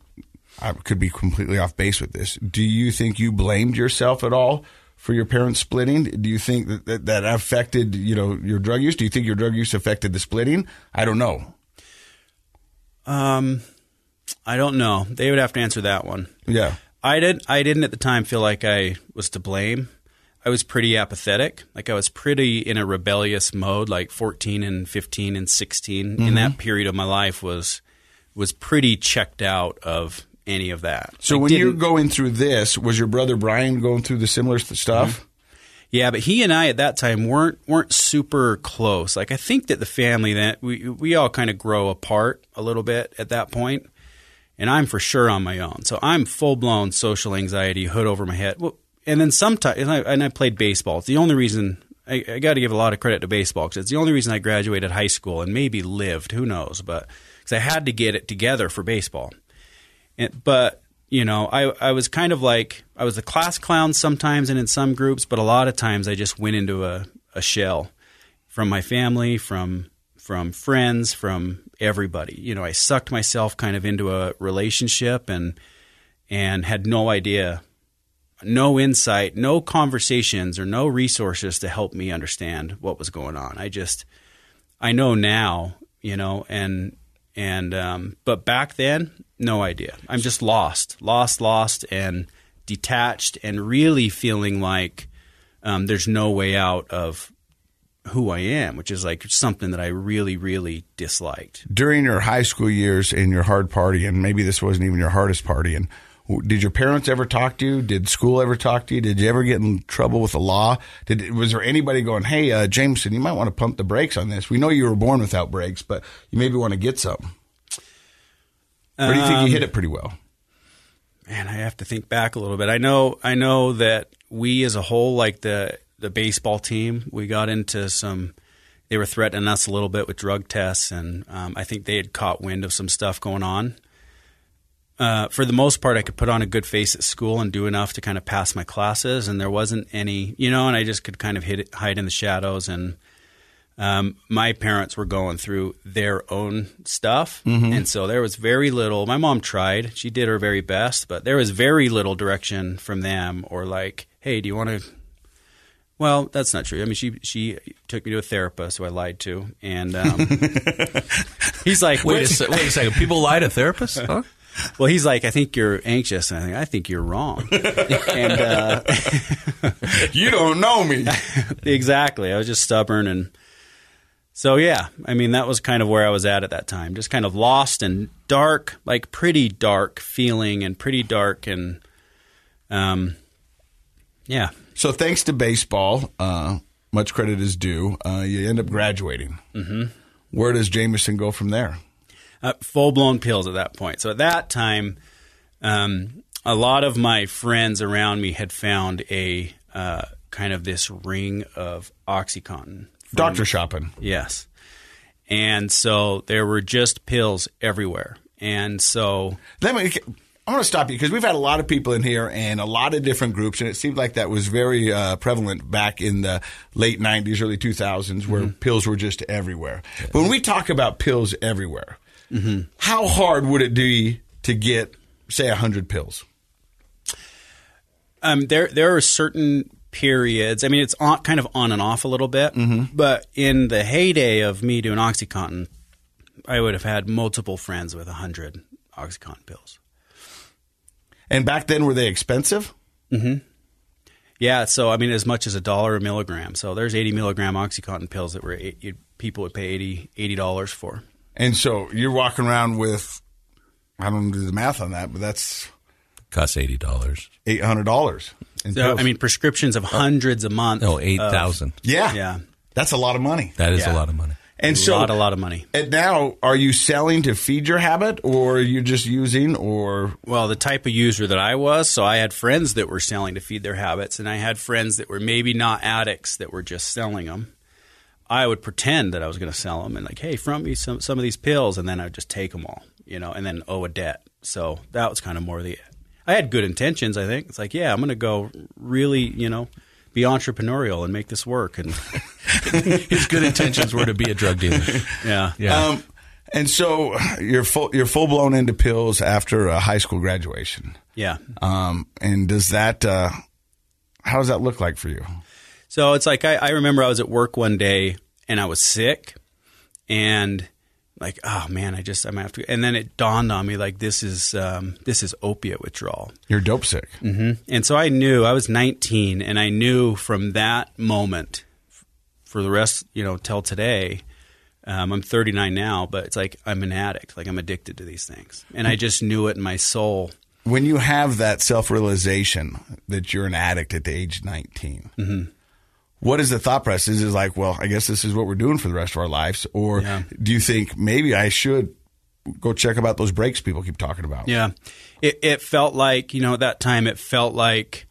A: I could be completely off base with this. Do you think you blamed yourself at all for your parents splitting? Do you think that that, that affected you know your drug use? Do you think your drug use affected the splitting? I don't know.
D: Um, I don't know. They would have to answer that one.
A: Yeah.
D: I did. I didn't at the time feel like I was to blame. I was pretty apathetic. Like I was pretty in a rebellious mode. Like fourteen and fifteen and 16 in that period of my life was was pretty checked out of any of that.
A: So
D: I
A: when you're going through this, was your brother Brian going through the similar st- stuff?
D: Yeah, but he and I at that time weren't weren't super close. Like I think that the family that we we all kind of grow apart a little bit at that point. And I'm for sure on my own. So I'm full blown social anxiety, hood over my head. Well, and then sometimes, and I, and I played baseball. It's the only reason I, I got to give a lot of credit to baseball because it's the only reason I graduated high school and maybe lived. Who knows? But because I had to get it together for baseball. And, but you know, I I was kind of like I was a class clown sometimes and in some groups, but a lot of times I just went into a, a shell from my family, from from friends, from everybody. You know, I sucked myself kind of into a relationship and and had no idea, no insight, no conversations or no resources to help me understand what was going on. I just I know now, you know, and and um, but back then, no idea. I'm just lost, lost, lost, and detached, and really feeling like um, there's no way out of who I am, which is like something that I really, really disliked.
A: During your high school years and your hard party, and maybe this wasn't even your hardest party, and did your parents ever talk to you? Did school ever talk to you? Did you ever get in trouble with the law? Did was there anybody going, "Hey, uh, Jameson, you might want to pump the brakes on this. We know you were born without brakes, but you maybe want to get some." Or do you think you hit it pretty well?
D: man, I have to think back a little bit. I know, I know that we as a whole, like the the baseball team, we got into some. They were threatening us a little bit with drug tests, and um, I think they had caught wind of some stuff going on. Uh, for the most part, I could put on a good face at school and do enough to kind of pass my classes, and there wasn't any, you know, and I just could kind of hid, hide in the shadows. And um, my parents were going through their own stuff, and so there was very little. My mom tried; she did her very best, but there was very little direction from them, or like, "Hey, do you want to?" Well, that's not true. I mean, she she took me to a therapist who I lied to, and um, he's like,
B: Wait a, se- wait a second. People lie to therapists? Huh?
D: Well, he's like, I think you're anxious, and I think I think you're wrong. and uh,
A: You don't know me.
D: exactly, I was just stubborn, and so yeah, I mean that was kind of where I was at at that time, just kind of lost and dark, like pretty dark feeling, and pretty dark, and um, yeah,
A: So thanks to baseball, uh, much credit is due. Uh, you end up graduating. Mm-hmm. Where does Jameson go from there?
D: Uh, full blown pills at that point. So at that time, um, a lot of my friends around me had found a uh, kind of this ring of OxyContin. from-
A: Doctor shopping.
D: Yes. And so there were just pills everywhere. And so,
A: Let me. I want to stop you because we've had a lot of people in here and a lot of different groups, and it seemed like that was very uh, prevalent back in the late '90s, early 2000s, where pills were just everywhere. But when we talk about pills everywhere, how hard would it be to get, say, hundred pills?
D: um, there there are certain periods. I mean, it's on, kind of on and off a little bit. But in the heyday of me doing OxyContin, I would have had multiple friends with 100 OxyContin pills.
A: And back then, were they expensive? Hmm.
D: Yeah, so I mean, as much as a dollar a milligram. So there's 80 milligram OxyContin pills that were eight, people would pay 80 dollars for.
A: And so you're walking around with, I don't do the math on that, but that's
B: Costs eighty dollars.
A: eight hundred dollars.
D: So I mean, prescriptions of oh. hundreds a month.
B: No, eight thousand.
A: yeah,
D: Yeah.
A: that's a lot of money.
B: That is
D: Yeah.
B: a lot of money.
A: And
D: a
A: so,
D: lot, a lot of money.
A: and now, are you selling to feed your habit, or you're you just using, or
D: Well, the type of user that I was, so I had friends that were selling to feed their habits, and I had friends that were maybe not addicts that were just selling them. I would pretend that I was going to sell them and like, hey, front me some some of these pills, and then I'd just take them all, you know, and then owe a debt. So that was kind of more the. I had good intentions. I think it's like, yeah, I'm going to go really, you know, be entrepreneurial and make this work, and
B: His good intentions were to be a drug dealer.
D: yeah,
B: Yeah.
A: um, and so you're full, you're full blown into pills after a high school graduation.
D: yeah.
A: Um, and does that, uh, how does that look like for you?
D: So it's like I, I remember I was at work one day and I was sick and like, oh man, I just I might have to and then it dawned on me like this is um, this is opiate withdrawal.
A: You're dope sick.
D: hmm And so I knew I was 19 and I knew from that moment for the rest, you know, till today, Um, I'm 39 now, but it's like I'm an addict. Like I'm addicted to these things, and I just knew it in my soul.
A: when you have that self realization that you're an addict at the age 19,
D: Mm-hmm.
A: What is the thought process? Is it like, well, I guess this is what we're doing for the rest of our lives? Or
D: Yeah.
A: do you think maybe I should go check about those brakes people keep talking about?
D: Yeah, it it felt like you know at that time it felt like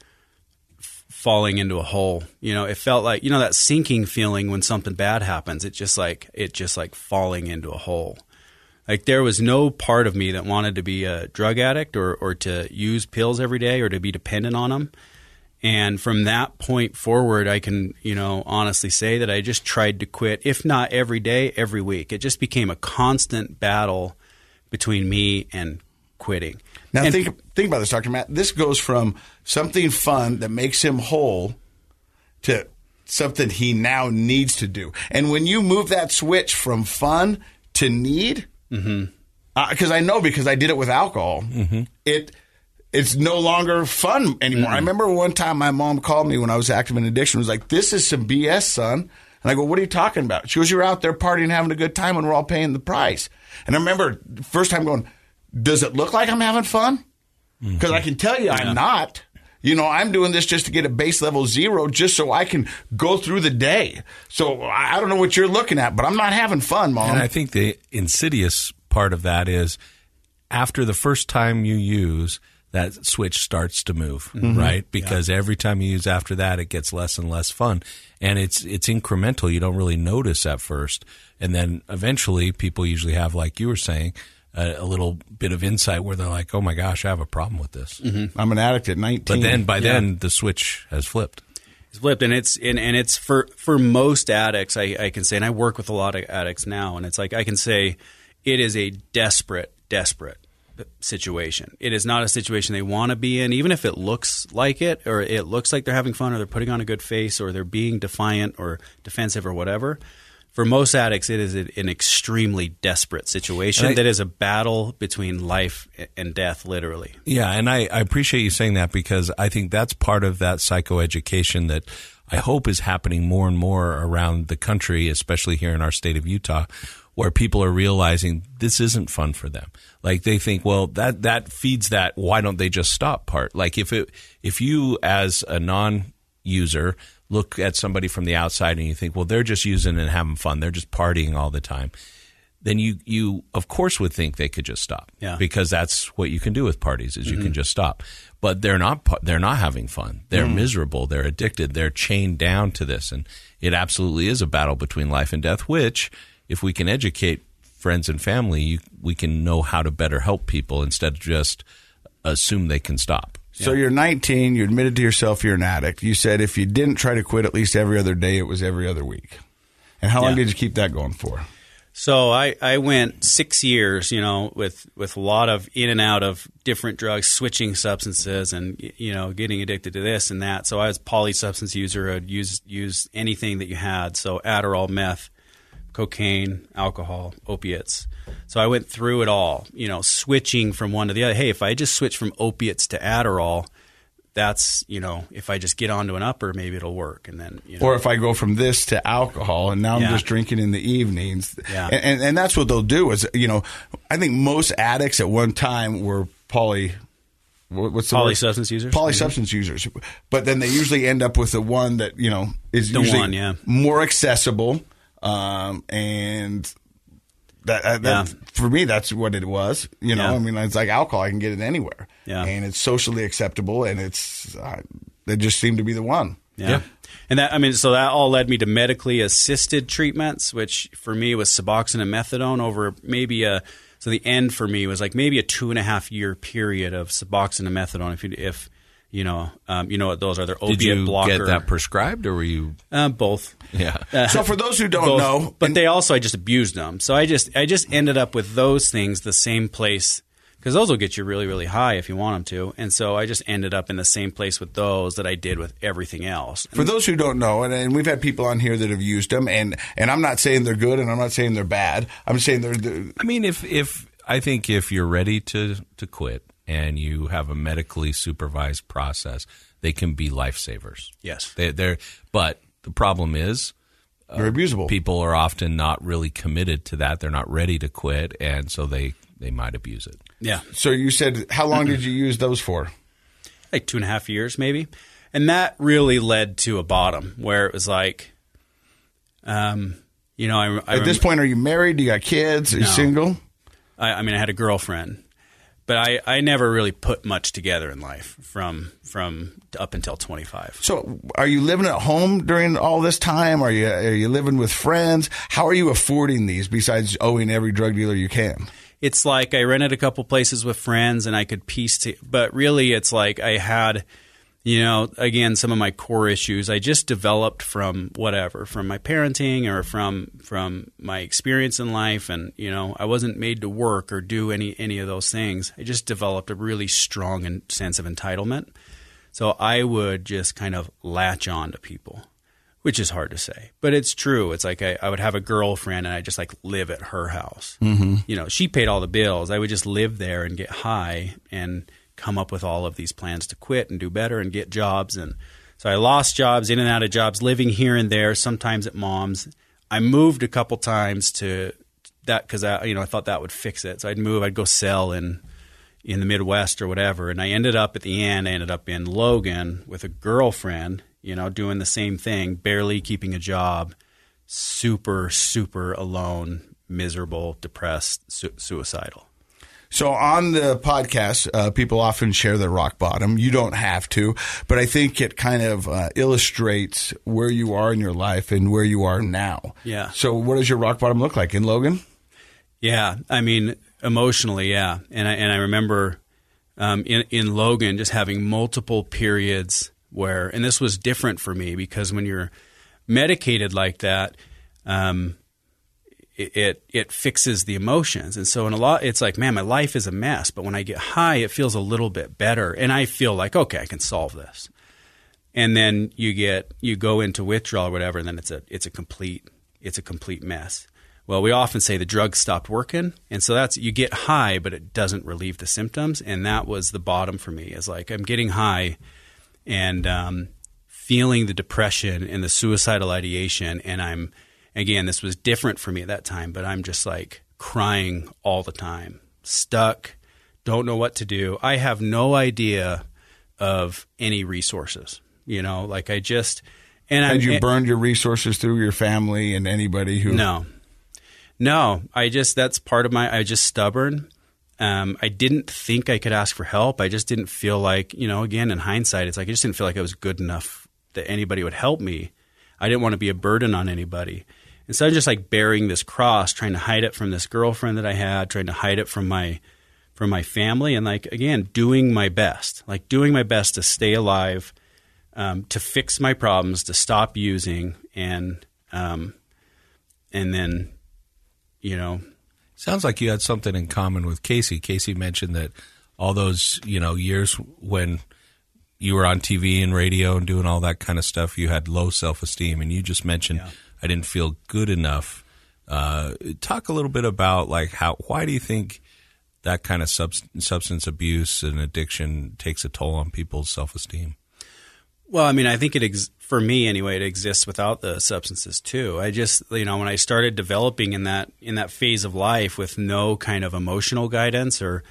D: f- falling into a hole. You know, it felt like you know that sinking feeling when something bad happens. It just like it just like falling into a hole. Like there was no part of me that wanted to be a drug addict or or to use pills every day or to be dependent on them. And from that point forward, I can, you know, honestly say that I just tried to quit, if not every day, every week. It just became a constant battle between me and quitting.
A: Now
D: And-
A: think think about this, Doctor Matt. This goes from something fun that makes him whole to something he now needs to do. And when you move that switch from fun to need, mm-hmm. uh, because I know because I did it with alcohol, mm-hmm. it it's no longer fun anymore. I mm. remember one time my mom called me when I was active in addiction. Was like, "This is some BS, son." And I go, "What are you talking about?" She goes, "You're out there partying, having a good time, and we're all paying the price." And I remember first time going, "Does it look like I'm having fun?" Mm-hmm. Because I can tell you, I'm not. You know, I'm doing this just to get a base level zero, just so I can go through the day. So I don't know what you're looking at, but I'm not having fun, mom.
B: And I think the insidious part of that is after the first time you use, that switch starts to move, mm-hmm. right? Because every time you use after that, it gets less and less fun, and it's it's incremental. You don't really notice at first, and then eventually, people usually have, like you were saying, a, a little bit of insight where they're like, "Oh my gosh, I have a problem with this." Mm-hmm.
A: I'm an addict at 19.
B: But then by then, the switch has flipped.
D: It's flipped, and it's and, and it's for for most addicts. I, I can say, and I work with a lot of addicts now, and it's like I can say, it is a desperate, desperate situation. It is not a situation they want to be in, even if it looks like it, or it looks like they're having fun, or they're putting on a good face, or they're being defiant or defensive or whatever. For most addicts, it is an extremely desperate situation
B: I-
D: that is a battle between life and death, literally.
B: Yeah, and I, I appreciate you saying that because I think that's part of that psychoeducation that I hope is happening more and more around the country, especially here in our state of Utah, where people are realizing this isn't fun for them. Like they think, well, that that feeds that why don't they just stop part? Like if it if you as a non user look at somebody from the outside and you think, well, they're just using and having fun, they're just partying all the time then you you of course would think they could just stop.
D: Yeah.
B: because that's what you can do with parties is you can mm-hmm. just stop. But they're not they're not having fun. They're mm. miserable. They're addicted. They're chained down to this. And it absolutely is a battle between life and death which if we can educate friends and family you, we can know how to better help people instead of just assume they can stop
A: So you're 19. You admitted to yourself you're an addict. You said if you didn't try to quit at least every other day, it was every other week. And how long
D: Yeah.
A: did you keep that going for?
D: So I, I went six years, you know, with, with a lot of in and out of different drugs, switching substances, and you know, getting addicted to this and that. So I was a polysubstance user. I'd use use anything that you had. So Adderall, meth, cocaine, alcohol, opiates. So I went through it all, you know, switching from one to the other. Hey, if I just switch from opiates to Adderall, that's you know, if I just get onto an upper, maybe it'll work. And then you know,
A: Or if I go from this to alcohol and now I'm just drinking in the evenings.
D: Yeah.
A: And, and, and that's what they'll do is, you know, I think most addicts at one time were poly. what- What's the word?
D: polysubstance users.
A: polysubstance mm-hmm. users, but then they usually end up with the one that you know is
D: The
A: usually
D: one, yeah.
A: more accessible, um, and that, that
D: Yeah.
A: for me that's what it was. You know,
D: Yeah.
A: I mean, it's like alcohol; I can get it anywhere,
D: Yeah.
A: and it's socially acceptable, and it's uh, they just seem to be the one.
D: Yeah.
B: Yeah.
D: And that I mean, so that all led me to medically assisted treatments, which for me was Suboxone and methadone over maybe a so the end for me was like maybe a two and a half year period of Suboxone and methadone. If you if you know um, you know what those are, they're opiate
B: did you
D: blocker.
B: get that prescribed or were you
D: uh, both.
B: yeah
A: So for those who don't
D: Both.
A: know,
D: but they also I just abused them. So I just I just ended up with those things the same place because those will get you really really high if you want them to. And so I just ended up in the same place with those that I did with everything else.
A: For those who don't know, and, and we've had people on here that have used them, and and I'm not saying they're good, and I'm not saying they're bad. I'm saying they're, they're
B: I mean, if if I think if you're ready to to quit and you have a medically supervised process, they can be lifesavers.
D: Yes.
B: they, they're. But the problem is,
A: Very abusable.
B: people are often not really committed to that. They're not ready to quit, and so they they might abuse it.
D: Yeah,
A: So you said, how long did you use those for?
D: like two and a half years maybe, and that really led to a bottom where it was like, um, you know, I, I
A: At this point, are you married? Do you got kids? Are you single?
D: I, I mean, I had a girlfriend, but I, I never really put much together in life from from up until 25.
A: So, are you living at home during all this time? Are you are you living with friends? How are you affording these besides owing every drug dealer you can?
D: It's like I rented a couple places with friends and I could piece to, but really it's like I had, you know, again, some of my core issues I just developed from whatever, from my parenting or from from my experience in life, and you know, I wasn't made to work or do any any of those things. I just developed a really strong sense of entitlement. So I would just kind of latch on to people, which is hard to say, but it's true. It's like I, I would have a girlfriend and I just like live at her house. Mm-hmm. You know, she paid all the bills. I would just live there and get high and come up with all of these plans to quit and do better and get jobs. And so I lost jobs, in and out of jobs, living here and there, sometimes at mom's. I moved a couple times to that because I, you know, I thought that would fix it. So I'd move, I'd go sell in in the Midwest or whatever. And I ended up at the end, I ended up in Logan with a girlfriend, you know, doing the same thing, barely keeping a job, super, super alone, miserable, depressed, su- suicidal.
A: So on the podcast, uh, people often share their rock bottom. You don't have to, but I think it kind of uh, illustrates where you are in your life and where you are now.
D: Yeah.
A: So what does your rock bottom look like in Logan?
D: Yeah, I mean emotionally, yeah, and I and I remember um, in in Logan just having multiple periods where, and this was different for me because when you're medicated like that, um, it, it fixes the emotions, and so in a lot, it's like, man, my life is a mess, but when I get high, it feels a little bit better, and I feel like, okay, I can solve this, and then you get you go into withdrawal or whatever, and then it's a it's a complete it's a complete mess. Well, we often say the drug stopped working, and so that's you get high, but it doesn't relieve the symptoms, and that was the bottom for me. Is like I'm getting high, and um, feeling the depression and the suicidal ideation, and I'm again this was different for me at that time, but I'm just like crying all the time, stuck, don't know what to do. I have no idea of any resources, you know, like I just and
A: you burned your resources through your family and anybody who?
D: no, no. I just that's part of my. I just stubborn. Um, I didn't think I could ask for help. I just didn't feel like you know. Again, in hindsight, it's like I just didn't feel like I was good enough that anybody would help me. I didn't want to be a burden on anybody. And of just like bearing this cross, trying to hide it from this girlfriend that I had, trying to hide it from my from my family, and like again, doing my best, like doing my best to stay alive, um, to fix my problems, to stop using, and um, and then you know
B: Sounds like you had something in common with Casey. Casey mentioned that all those you know years when you were on TV and radio and doing all that kind of stuff, you had low self esteem, and you just mentioned I didn't feel good enough. Uh, talk a little bit about like how why do you think that kind of subs- substance abuse and addiction takes a toll on people's self esteem?
D: Well, I mean, I think it ex- for me anyway. It exists without the substances too. I just, you know, when I started developing in that in that phase of life with no kind of emotional guidance or,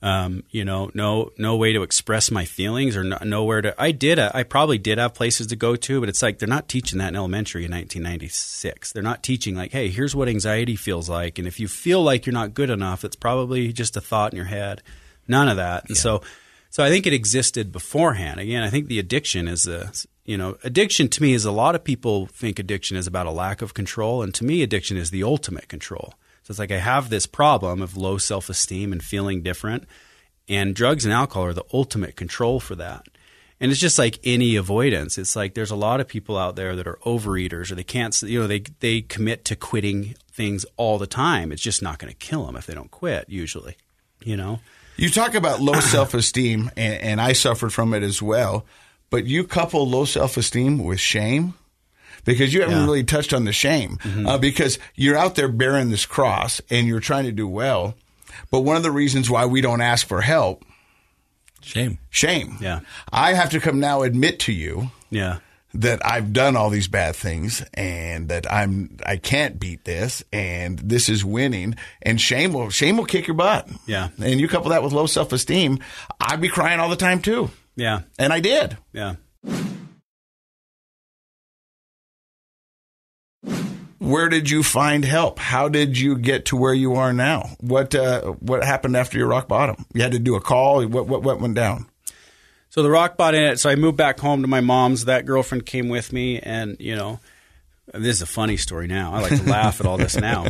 D: um, you know, no no way to express my feelings or no, nowhere to. I did. I probably did have places to go to, but it's like they're not teaching that in elementary in 1996. They're not teaching like, hey, here's what anxiety feels like, and if you feel like you're not good enough, it's probably just a thought in your head. None of that. And so. So I think it existed beforehand. Again, I think the addiction is a you know addiction to me is a lot of people think addiction is about a lack of control, and to me, addiction is the ultimate control. So it's like I have this problem of low self esteem and feeling different, and drugs and alcohol are the ultimate control for that. And it's just like any avoidance. It's like there's a lot of people out there that are overeaters or they can't, you know, they they commit to quitting things all the time. It's just not going to kill them if they don't quit. Usually, you know.
A: You talk about low self esteem, and, and I suffered from it as well. But you couple low self esteem with shame because you haven't
D: Yeah.
A: really touched on the shame uh, because you're out there bearing this cross and you're trying to do well. But one of the reasons why we don't ask for help,
B: Shame.
A: shame.
D: Yeah.
A: I have to come now admit to you
D: Yeah.
A: that I've done all these bad things and that I'm I can't beat this and this is winning and shame will shame will kick your butt.
D: Yeah.
A: And you couple that with low self esteem, I'd be crying all the time too.
D: Yeah.
A: And I did.
D: Yeah.
A: Where did you find help? How did you get to where you are now? What uh, what happened after your rock bottom? You had to do a call. What what, what went down?
D: So the rock bottom. So I moved back home to my mom's. That girlfriend came with me, and you know, this is a funny story now. I like to laugh at all this now.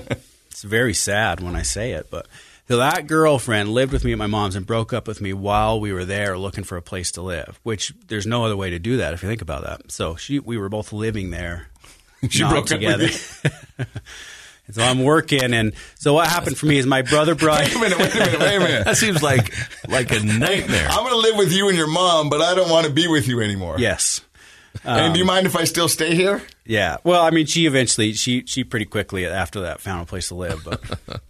D: It's very sad when I say it, but so that girlfriend lived with me at my mom's and broke up with me while we were there looking for a place to live. Which there's no other way to do that if you think about that. So she, we were both living there.
A: She broke up
D: together. And so I'm working, and so what happened for me is my brother Brian.
A: Wait a minute. Wait a minute. Wait a minute.
B: That seems like like a nightmare.
A: I'm going to live with you and your mom, but I don't want to be with you anymore.
D: yes,
A: and do you um, mind if I still stay here?
D: Yeah. Well, I mean, she eventually she she pretty quickly after that found a place to live, but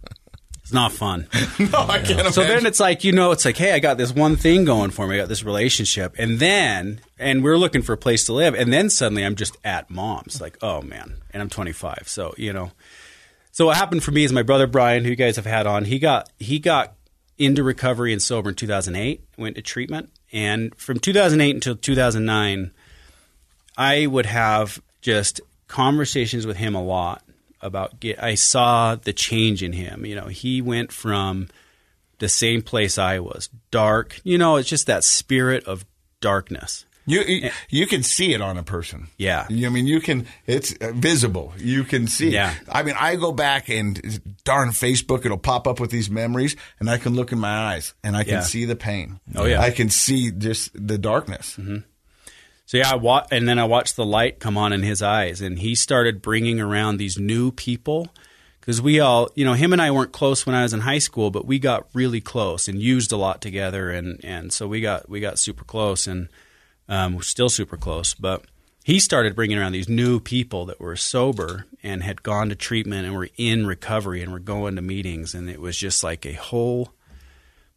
D: it's not fun.
A: No, I can't imagine.
D: So then it's like you know, it's like, hey, I got this one thing going for me. I got this relationship, and then and we're looking for a place to live, and then suddenly I'm just at mom's. Like, oh man, and I'm 25, so you know. So what happened for me is my brother Brian, who you guys have had on, he got he got into recovery and sober in 2008, went to treatment, and from 2008 until 2009, I would have just conversations with him a lot about get I saw the change in him. You know, he went from the same place I was, dark. You know, it's just that spirit of darkness.
A: you, you you can see it on a person.
D: Yeah.
A: I mean, you can. It's uh, visible. You can see.
D: Yeah.
A: I mean, I go back and darn Facebook, it'll pop up with these memories, and I can look in my eyes and I can
D: Yeah.
A: see the pain.
D: Oh, yeah. Mm-hmm.
A: I can see just the darkness.
D: So yeah, I wa- and then I watched the light come on in his eyes, and he started bringing around these new people because we all, you know, him and I weren't close when I was in high school, but we got really close and used a lot together, and and so we got we got super close, and um, we're still super close. But he started bringing around these new people that were sober and had gone to treatment and were in recovery and were going to meetings, and it was just like a whole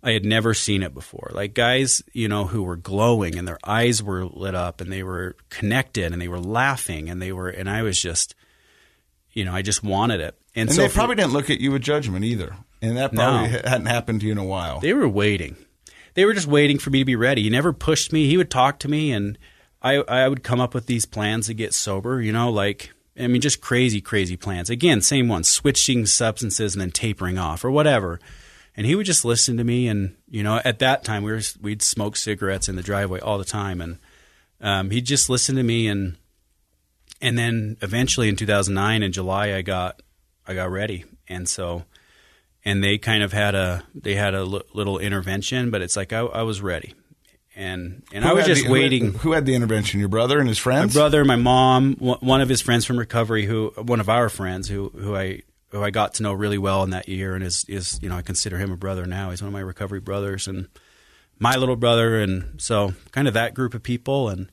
D: I had never seen it before. Like guys, you know, who were glowing and their eyes were lit up and they were connected and they were laughing and they were, and I was just, you know, I just wanted it. And,
A: And
D: so
A: they probably didn't look at you with judgment either. And that probably
D: No.
A: hadn't happened to you in a while.
D: they were waiting. They were just waiting for me to be ready. He never pushed me. He would talk to me and I, I would come up with these plans to get sober, you know, like, I mean, just crazy, crazy plans. Again, same one, switching substances and then tapering off or whatever. And he would just listen to me. And, you know, at that time, we were, we'd smoke cigarettes in the driveway all the time. And um, he'd just listen to me. And, and then eventually in 2009 in July, I got, I got ready. And so, and they kind of had a, they had a little intervention, but it's like I, I was ready. And, and I was just
A: the- who had-
D: waiting.
A: Who had the intervention? Your brother and his friends.
D: my brother, my mom, one of his friends from recovery, who one of our friends, who who I who I got to know really well in that year, and is is you know I consider him a brother now. He's one of my recovery brothers, and my little brother, and so kind of that group of people. And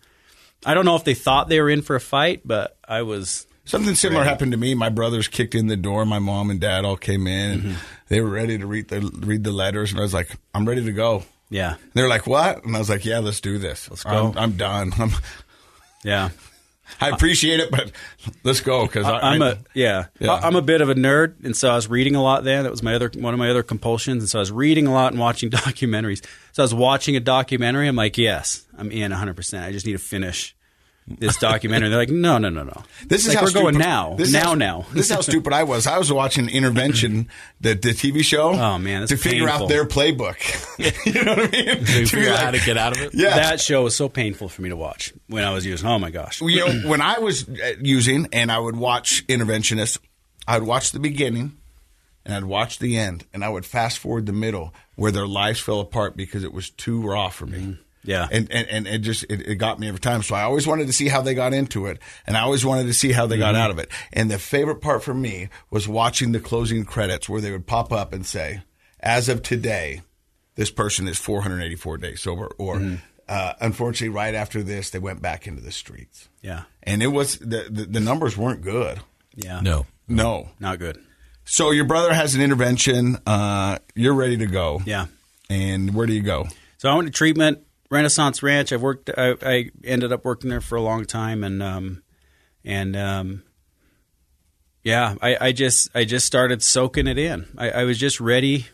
D: I don't know if they thought they were in for a fight, but I was.
A: Something similar happened to me. My brothers kicked in the door. My mom and dad all came in. And
D: Mm-hmm.
A: They were ready to read the read the letters, and I was like, "I'm ready to go."
D: Yeah,
A: They're like, "What?" And I was like, "Yeah, let's do this. Let's
D: go.
A: I'm, I'm done. I'm,
D: yeah.
A: I appreciate it, but let's go because
D: I'm a yeah.
A: Yeah.
D: I- I'm a bit of a nerd, and so I was reading a lot. Then that was my other one of my other compulsions, and so I was reading a lot and watching documentaries. So I was watching a documentary. I'm like, yes, I'm in 100. percent I just need to finish this documentary. They're like, no, no, no, no.
A: This is
D: like
A: how
D: we're going now,
A: this is
D: now,
A: how-
D: now.
A: This is how stupid I was. I was watching Intervention, the the TV show.
D: Oh, man,
A: to figure
D: painful.
A: out their playbook. you know what I mean?
B: To
A: To
B: figure out how to get out of it.
A: Yeah.
D: That show was so painful for me to watch when I was using. Oh my gosh.
A: you know, when I was uh, using and I would watch interventionists, I would watch the beginning and I'd watch the end and I would fast forward the middle where their lives fell apart because it was too raw for me.
D: Yeah.
A: And, and, and it just, it, it got me every time. So I always wanted to see how they got into it and I always wanted to see how they got out of it. And the favorite part for me was watching the closing credits where they would pop up and say, as of today, this person is 484 days sober or, uh, unfortunately, right after this, they went back into the streets
D: Yeah.
A: and it was the, the the numbers weren't good.
D: Yeah.
B: No.
A: No.
D: Not good.
A: So your brother has an intervention. Uh, you're ready to go.
D: Yeah.
A: And where do you go?
D: So I went to treatment Renaissance Ranch. I've worked. I, I ended up working there for a long time, and um, and um, yeah, I, I just I just started soaking it in. I, I was just ready,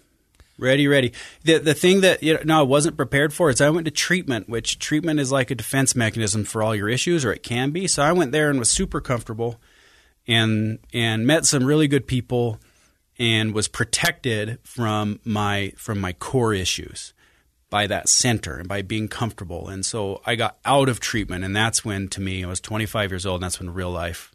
D: ready, ready. The the thing that you know no, I wasn't prepared for is I went to treatment, which treatment is like a defense mechanism for all your issues, or it can be. So I went there and was super comfortable, and and met some really good people, and was protected from my from my core issues by that center and by being comfortable. And so I got out of treatment, and that's when, to me, I was 25 years old, and that's when real life,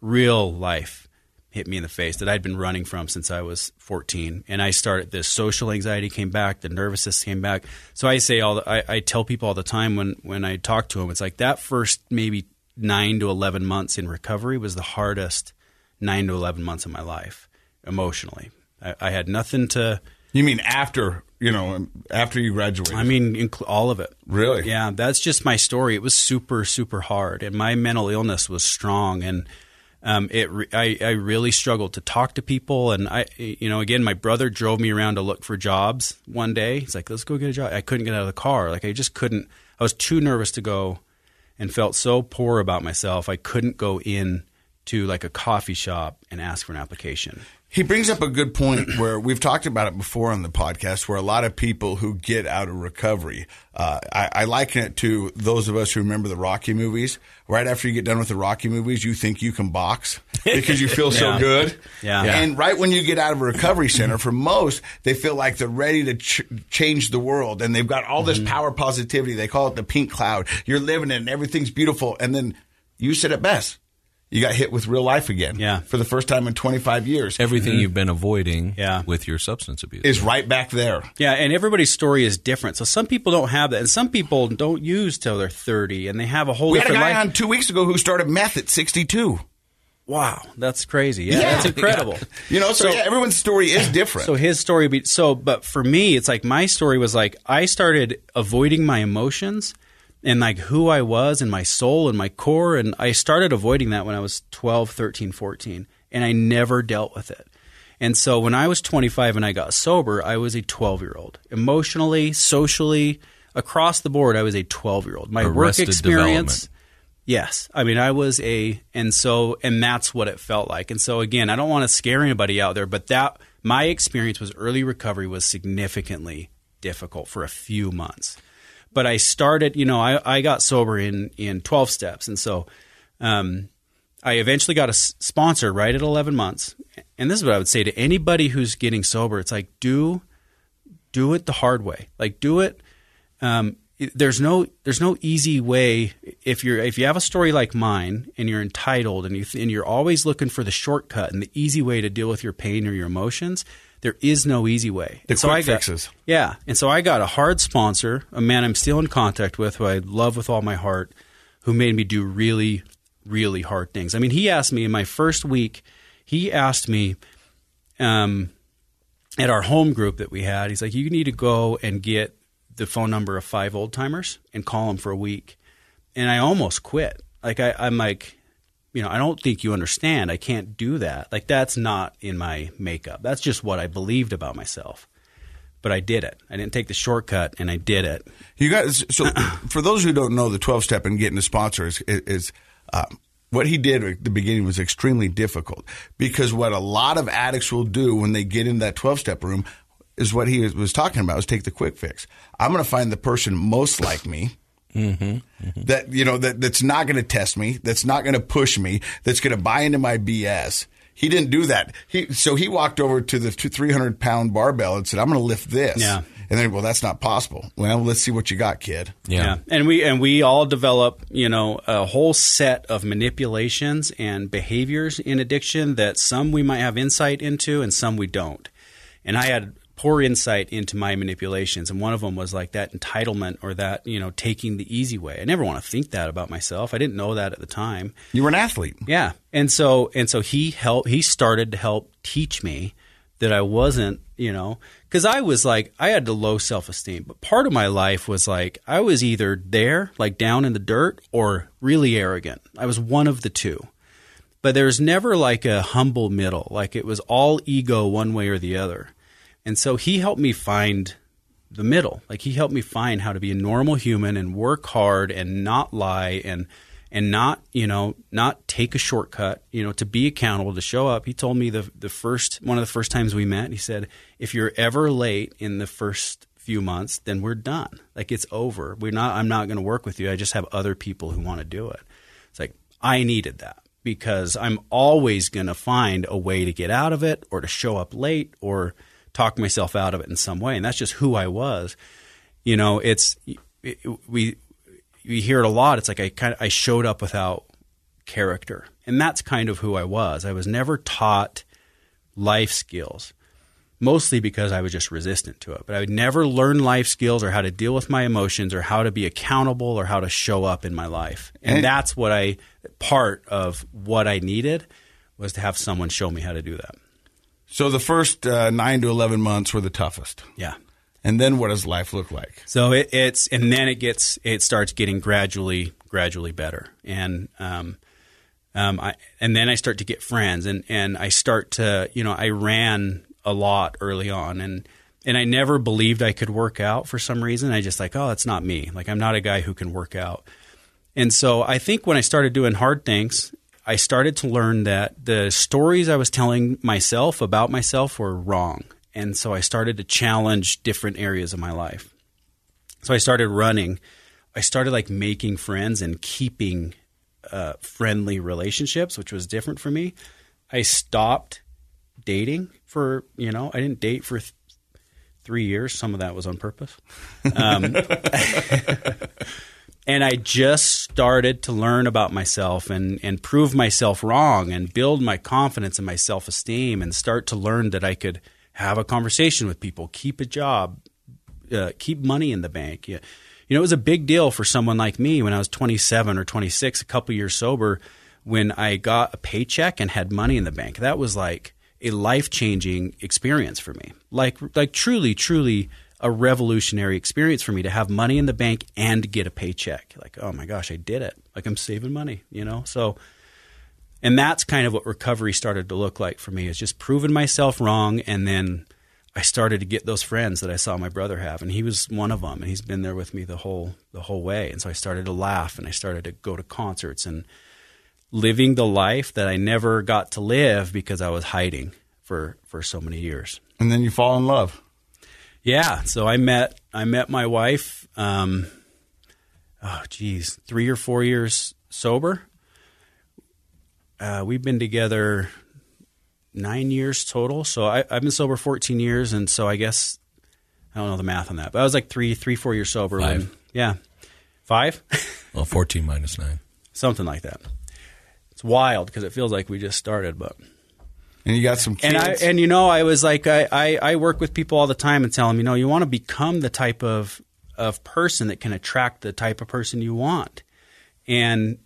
D: real life hit me in the face that I'd been running from since I was 14. And I started this social anxiety came back, the nervousness came back. So I say all the, I, I tell people all the time when when I talk to them, it's like that first maybe nine to 11 months in recovery was the hardest nine to 11 months of my life emotionally. I, I had nothing to.
A: You mean after you know after you graduated?
D: I mean, inc- all of it.
A: Really?
D: Yeah, that's just my story. It was super, super hard, and my mental illness was strong, and um, it. Re- I, I really struggled to talk to people, and I, you know, again, my brother drove me around to look for jobs one day. He's like, "Let's go get a job." I couldn't get out of the car. Like I just couldn't. I was too nervous to go, and felt so poor about myself. I couldn't go in to like a coffee shop and ask for an application.
A: He brings up a good point where we've talked about it before on the podcast, where a lot of people who get out of recovery, uh, I, I liken it to those of us who remember the Rocky movies. Right after you get done with the Rocky movies, you think you can box because you feel so good.
D: Yeah. Yeah.
A: And right when you get out of a recovery center, for most, they feel like they're ready to ch- change the world and they've got all this power positivity. They call it the pink cloud. You're living it and everything's beautiful. And then you said it best. You got hit with real life again.
D: Yeah.
A: For the first time in 25 years.
B: Everything mm-hmm. you've been avoiding
D: Yeah.
B: with your substance abuse.
A: is right back there.
D: Yeah, and everybody's story is different. So some people don't have that, and some people don't use till they're thirty, and they have a whole
A: We had a guy
D: life.
A: on two weeks ago who started meth at 62.
D: wow, that's crazy. Yeah,
A: Yeah.
D: that's incredible.
A: You know, so,
D: So-
A: yeah, everyone's story is different.
D: So his story, be, so but for me, it's like my story was like I started avoiding my emotions and like who I was and my soul and my core, and I started avoiding that when I was 12, 13, 14, and I never dealt with it. And so when I was 25 and I got sober, I was a 12 year old. Emotionally, socially, across the board, I was a 12 year old. My work experience. Yes. I mean, I was a, and so, and that's what it felt like. And so, again, I don't want to scare anybody out there, but that, my experience was early recovery was significantly difficult for a few months. But I started, you know, I, I got sober in, in 12 steps. And so, um, I eventually got a s- sponsor right at 11 months. And this is what I would say to anybody who's getting sober. It's like, do, do it the hard way. Like, do it, um, there's no there's no easy way if you're if you have a story like mine and you're entitled and you th- and you're always looking for the shortcut and the easy way to deal with your pain or your emotions there is no easy way
A: The
D: And so
A: quick
D: I got,
A: fixes.
D: yeah and so I got a hard sponsor a man I'm still in contact with who I love with all my heart who made me do really really hard things I mean he asked me in my first week he asked me um at our home group that we had, he's like, you need to go and get the phone number of five old timers and call them for a week. And I almost quit. Like I, I'm like, you know, I don't think you understand. I can't do that. Like that's not in my makeup. That's just what I believed about myself. But I did it. I didn't take the shortcut, and I did it.
A: You guys, so for those who don't know, the 12 step and getting a sponsor is, is uh, what he did at the beginning was extremely difficult because what a lot of addicts will do when they get in that 12 step room is what he was talking about is take the quick fix. I'm going to find the person most like me. That you know that that's not going to test me, that's not going to push me, that's going to buy into my BS. He didn't do that. He so he walked over to the 300 pound barbell and said, "I'm going to lift this."
D: Yeah.
A: And then, well, that's not possible. Well, let's see what you got, kid.
B: Yeah.
D: And we and we all develop, you know, a whole set of manipulations and behaviors in addiction that some we might have insight into and some we don't. And I had poor insight into my manipulations and one of them was like that entitlement or that, you know, taking the easy way. I never want to think that about myself. I didn't know that at the time.
A: You were an athlete.
D: Yeah, and so and so he helped. He started to help teach me that I wasn't, you know, because I was like I had the low self esteem, but part of my life was like I was either there, like down in the dirt, or really arrogant. I was one of the two. But there was never like a humble middle. Like it was all ego one way or the other. And so he helped me find the middle. Like he helped me find how to be a normal human and work hard and not lie and and not you know not take a shortcut. You know to be accountable to show up. He told me the the first one of the first times we met. He said if you're ever late in the first few months, then we're done. Like it's over. We're not. I'm not going to work with you. I just have other people who want to do it. It's like I needed that because I'm always going to find a way to get out of it or to show up late or talk myself out of it in some way. And that's just who I was. You know, it's it, we we hear it a lot. It's like I kind of I showed up without character, and that's kind of who I was. I was never taught life skills mostly because I was just resistant to it. But I would never learn life skills or how to deal with my emotions or how to be accountable or how to show up in my life. And, and that's what I part of what I needed was to have someone show me how to do that.
A: So the first uh, nine to eleven months were the toughest.
D: Yeah.
A: And then what does life look like?
D: So it, it's and then it gets it starts getting gradually gradually better and um, um, I and then I start to get friends and and I start to you know I ran a lot early on and and I never believed I could work out for some reason. I just like, oh, it's not me. Like I'm not a guy who can work out. And so I think when I started doing hard things, I started to learn that the stories I was telling myself about myself were wrong. And so I started to challenge different areas of my life. So I started running. I started like making friends and keeping uh, friendly relationships, which was different for me. I stopped dating for you know I didn't date for th- three years. Some of that was on purpose, um, and I just started to learn about myself and and prove myself wrong and build my confidence and my self esteem and start to learn that I could have a conversation with people, keep a job, uh, keep money in the bank. Yeah. You know, it was a big deal for someone like me when I was 27 or 26, a couple years sober, when I got a paycheck and had money in the bank. That was like a life changing experience for me. Like like truly, truly a revolutionary experience for me to have money in the bank and get a paycheck. Like, oh my gosh, I did it. Like I'm saving money, you know? So and that's kind of what recovery started to look like for me is just proving myself wrong and then I started to get those friends that I saw my brother have, and he was one of them, and he's been there with me the whole the whole way. And so I started to laugh, and I started to go to concerts, and living the life that I never got to live because I was hiding for for so many years.
A: And then you fall in love.
D: Yeah, so I met I met my wife. Um, oh, geez, three or four years sober. Uh, we've been together nine years total. So I, have been sober 14 years, and so I guess I don't know the math on that, but I was like three, three, four years sober.
B: Five.
D: When, yeah, five.
B: well, 14 minus nine,
D: something like that It's wild because it feels like we just started, but.
A: And you got some kids.
D: And I and you know I was like I, I, I work with people all the time and tell them you know you want to become the type of of person that can attract the type of person you want, and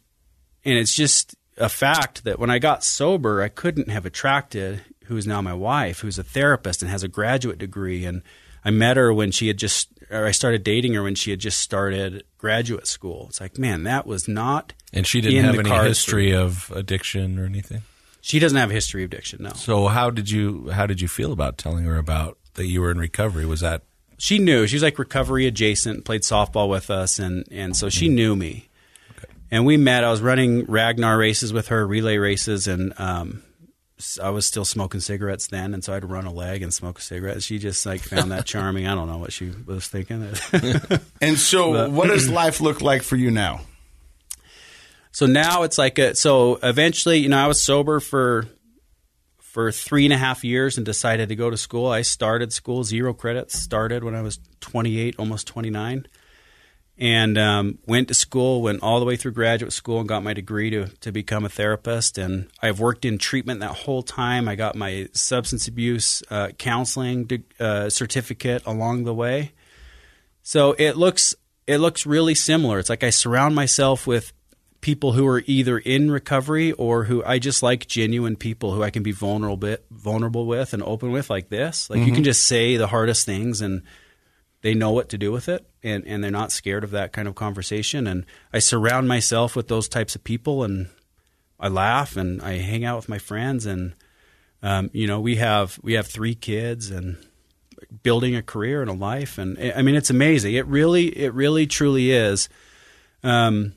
D: and it's just a fact that when I got sober I couldn't have attracted who is now my wife who's a therapist and has a graduate degree and I met her when she had just or I started dating her when she had just started graduate school. It's like, man, that was not.
B: And she didn't have any history of addiction or anything.
D: She doesn't have a history of addiction. No.
B: So how did you how did you feel about telling her about that you were in recovery? Was that
D: she knew she was like recovery adjacent, played softball with us, and and so she mm. knew me. Okay. And we met. I was running Ragnar races with her, relay races, and um, I was still smoking cigarettes then, and so I'd run a leg and smoke a cigarette. She just like found that charming. I don't know what she was thinking.
A: and so, but, what does life look like for you now?
D: So now it's like a, so. Eventually, you know, I was sober for for three and a half years and decided to go to school. I started school zero credits. Started when I was twenty eight, almost twenty nine and um, went to school, went all the way through graduate school, and got my degree to to become a therapist. And I've worked in treatment that whole time. I got my substance abuse uh, counseling uh, certificate along the way. So it looks it looks really similar. It's like I surround myself with people who are either in recovery or who I just like genuine people who I can be vulnerable vulnerable with and open with like this. Like mm-hmm. you can just say the hardest things and they know what to do with it and, and they're not scared of that kind of conversation. And I surround myself with those types of people and I laugh and I hang out with my friends and um, you know we have we have three kids and building a career and a life. And I mean, it's amazing. It really, it really, truly is. Um,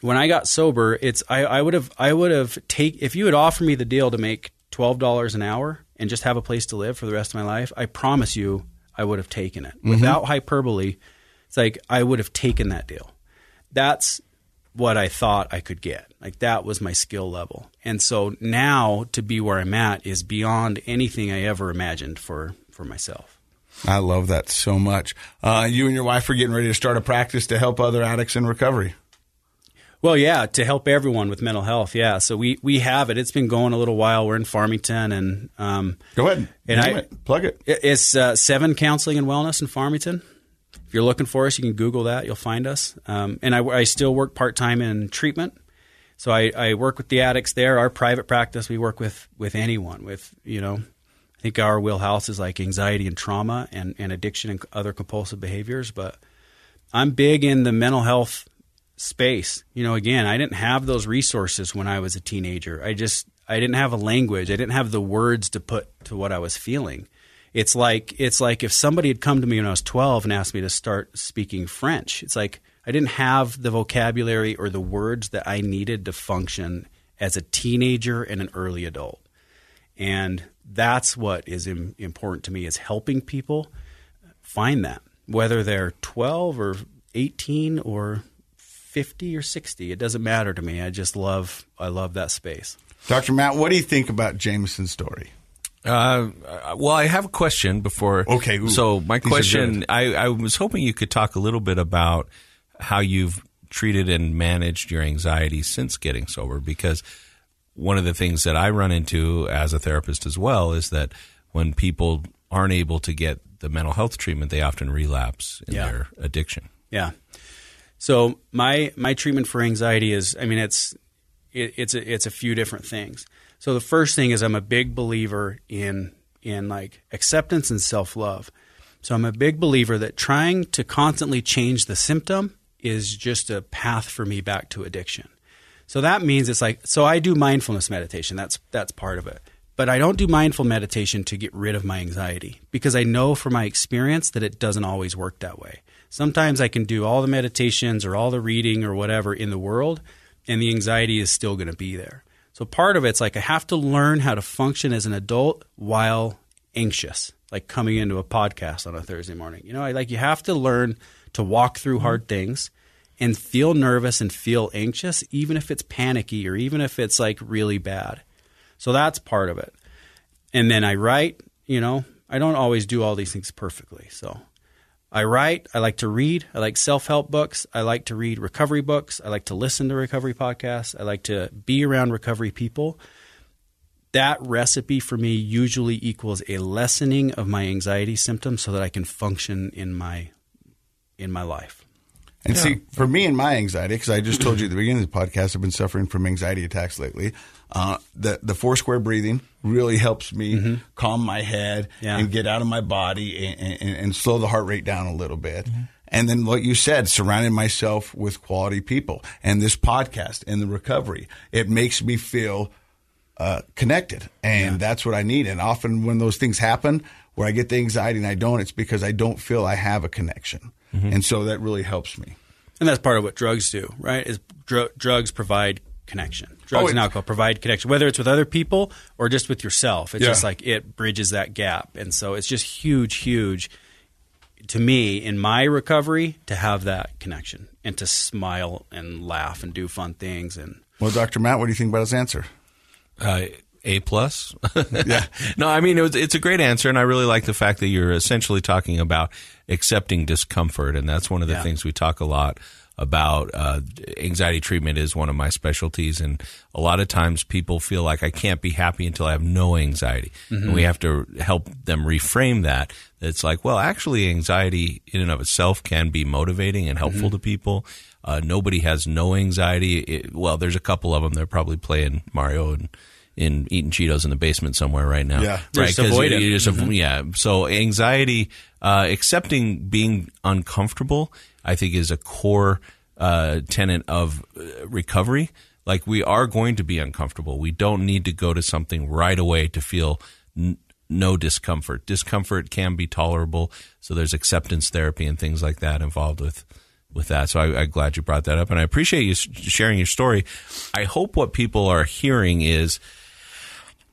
D: when I got sober, it's I, I would have I would have take if you had offered me the deal to make twelve dollars an hour and just have a place to live for the rest of my life, I promise you I would have taken it without hyperbole. It's like I would have taken that deal. That's what I thought I could get. Like that was my skill level. And so now to be where I'm at is beyond anything I ever imagined for for myself.
A: I love that so much. Uh, you and your wife are getting ready to start a practice to help other addicts in recovery.
D: Well, yeah, to help everyone with mental health. Yeah, so we we have it. It's been going a little while. We're in Farmington, and um,
A: Go ahead.
D: And I-
A: it. Plug it.
D: it- it's uh, Seven Counseling and Wellness in Farmington. If you're looking for us, you can Google that. You'll find us. Um, and I, I still work part time in treatment, so I, I work with the addicts there. Our private practice, we work with with anyone. With you know, I think our wheelhouse is like anxiety and trauma and, and addiction and other compulsive behaviors. But I'm big in the mental health space. You know, again, I didn't have those resources when I was a teenager. I just I didn't have a language. I didn't have the words to put to what I was feeling. It's like it's like if somebody had come to me when I was 12 and asked me to start speaking French. It's like I didn't have the vocabulary or the words that I needed to function as a teenager and an early adult. And that's what is Im- important to me is helping people find that whether they're 12 or 18 or 50 or 60 it doesn't matter to me i just love i love that space
A: Dr. Matt, what do you think about Jameson's story?
B: Uh, uh, well, I have a question before.
A: Okay, ooh,
B: so my
A: these
B: question, I, I was hoping you could talk a little bit about how you've treated and managed your anxiety since getting sober, because one of the things that I run into as a therapist as well is that when people aren't able to get the mental health treatment, they often relapse in
D: Yeah.
B: their addiction.
D: yeah so my my treatment for anxiety is i mean it's it, it's a, it's a few different things so the first thing is i'm a big believer in in like acceptance and self-love so i'm a big believer that trying to constantly change the symptom is just a path for me back to addiction So that means it's like so I do mindfulness meditation. That's that's part of it. But I don't do mindful meditation to get rid of my anxiety because I know from my experience that it doesn't always work that way. Sometimes I can do all the meditations or all the reading or whatever in the world and the anxiety is still going to be there. So part of it's like I have to learn how to function as an adult while anxious, like coming into a podcast on a Thursday morning. You know, I like you have to learn to walk through mm-hmm. hard things and feel nervous and feel anxious, even if it's panicky or even if it's like really bad. So that's part of it. And then I write, you know, I don't always do all these things perfectly. So I write, I like to read, I like self help books, I like to read recovery books, I like to listen to recovery podcasts, I like to be around recovery people. That recipe for me usually equals a lessening of my anxiety symptoms so that I can function in my in my life.
A: And see, for me and my anxiety, because I just told you at the beginning of the podcast, I've been suffering from anxiety attacks lately. Uh, the the four square breathing really helps me calm my head
D: Yeah.
A: and get out of my body and, and, and slow the heart rate down a little bit. And then what you said, surrounding myself with quality people and this podcast and the recovery, it makes me feel uh, connected, and that's what I need. And often when those things happen, where I get the anxiety and I don't, it's because I don't feel I have a connection, and so that really helps me.
D: And that's part of what drugs do, right? Is dr- drugs provide connection. Drugs
A: Oh,
D: and alcohol provide connection, whether it's with other people or just with yourself. It's
A: Yeah.
D: just like it bridges that gap, and so it's just huge, huge to me in my recovery to have that connection and to smile and laugh and do fun things and
A: Well, Dr. Matt, what do you think about his answer?
B: Uh, a plus.
A: Yeah.
B: no, I mean it was, it's a great answer, and I really like the fact that you're essentially talking about accepting discomfort, and that's one of the
D: Yeah.
B: things we talk a lot about. Uh, anxiety treatment is one of my specialties, and a lot of times people feel like I can't be happy until I have no anxiety, and we have to help them reframe that. It's like, well, actually, anxiety in and of itself can be motivating and helpful to people. Uh, nobody has no anxiety. It, well, there's a couple of them. They're probably playing Mario and in eating Cheetos in the basement somewhere right now.
A: Yeah.
B: right.
D: Just
B: 'cause
D: avoid
B: you-
D: it.
B: you just av- yeah. So anxiety, uh, accepting being uncomfortable, I think, is a core uh, tenet of uh, recovery. Like we are going to be uncomfortable. We don't need to go to something right away to feel n- no discomfort. Discomfort can be tolerable, so there's acceptance therapy and things like that involved with with that. So I, I'm glad you brought that up, and I appreciate you sharing your story. I hope what people are hearing is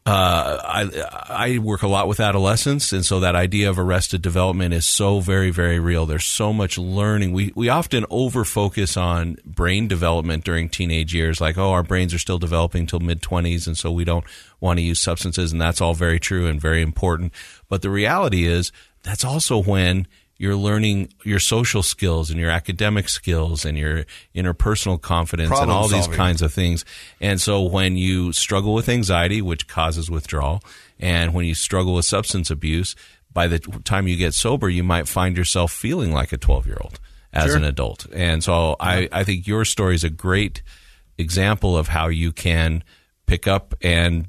B: uh, I I work a lot with adolescents, and so that idea of arrested development is so very very real. There's so much learning. We we often over focus on brain development during teenage years, like oh our brains are still developing till mid twenties, and so we don't want to use substances, and that's all very true and very important. But the reality is that's also when you're learning your social skills and your academic skills and your interpersonal confidence and
A: Problem
B: all these kinds of things. And so when you struggle with anxiety, which causes withdrawal, and when you struggle with substance abuse, by the time you get sober, you might find yourself feeling like a 12 year old as
D: Sure.
B: an adult. And so I, I think your story is a great example of how you can pick up and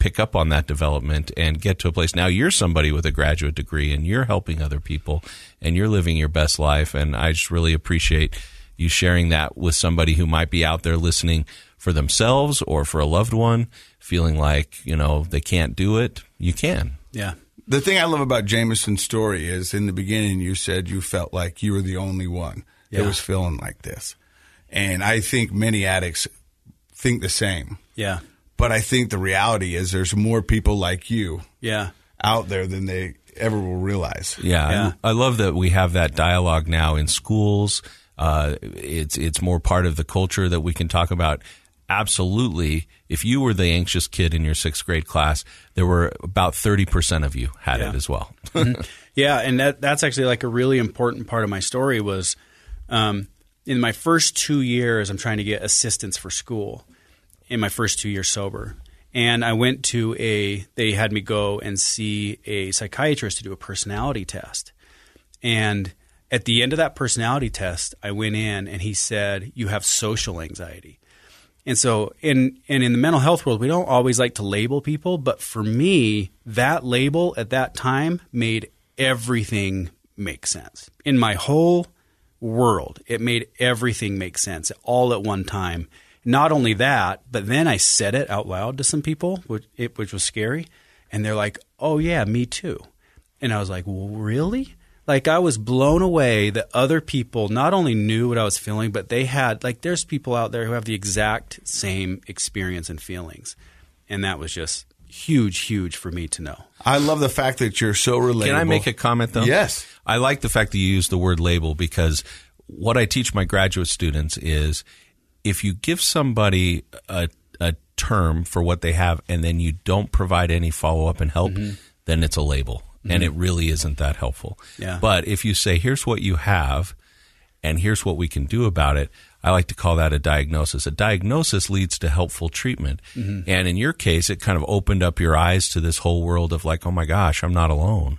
B: pick up on that development and get to a place. Now you're somebody with a graduate degree and you're helping other people and you're living your best life. And I just really appreciate you sharing that with somebody who might be out there listening for themselves or for a loved one, feeling like, you know, they can't do it. You can.
D: Yeah.
A: The thing I love about Jameson's story is in the beginning you said you felt like you were the only one that was feeling like this. And I think many addicts think the same.
D: Yeah.
A: But I think the reality is there's more people like you
D: Yeah.
A: out there than they ever will realize.
B: Yeah,
D: Yeah.
B: I, I love that we have that dialogue now in schools. Uh, it's it's more part of the culture that we can talk about. Absolutely, if you were the anxious kid in your sixth grade class, there were about thirty percent of you had
D: Yeah.
B: it as well.
D: Yeah, and that that's actually like a really important part of my story was um, in my first two years, I'm trying to get assistance for school in my first two years sober. And I went to a, they had me go and see a psychiatrist to do a personality test. And at the end of that personality test, I went in and he said, You have social anxiety. And so in and in the mental health world, we don't always like to label people, but for me, that label at that time made everything make sense. In my whole world, it made everything make sense all at one time. Not only that, but then I said it out loud to some people, which, it, which was scary, and they're like, "Oh yeah, me too." And I was like, well, really? Like I was blown away that other people not only knew what I was feeling, but they had like there's people out there who have the exact same experience and feelings. And that was just huge, huge for me to know.
A: I love the fact that you're so relatable.
B: Can I make a comment though?
A: Yes.
B: I like the fact that you use the word label because what I teach my graduate students is if you give somebody a, a term for what they have and then you don't provide any follow up and help, mm-hmm. then it's a label. And mm-hmm. it really isn't that helpful.
D: Yeah.
B: But if you say, here's what you have and here's what we can do about it, I like to call that a diagnosis. A diagnosis leads to helpful treatment. Mm-hmm. And in your case, it kind of opened up your eyes to this whole world of like, oh my gosh, I'm not alone.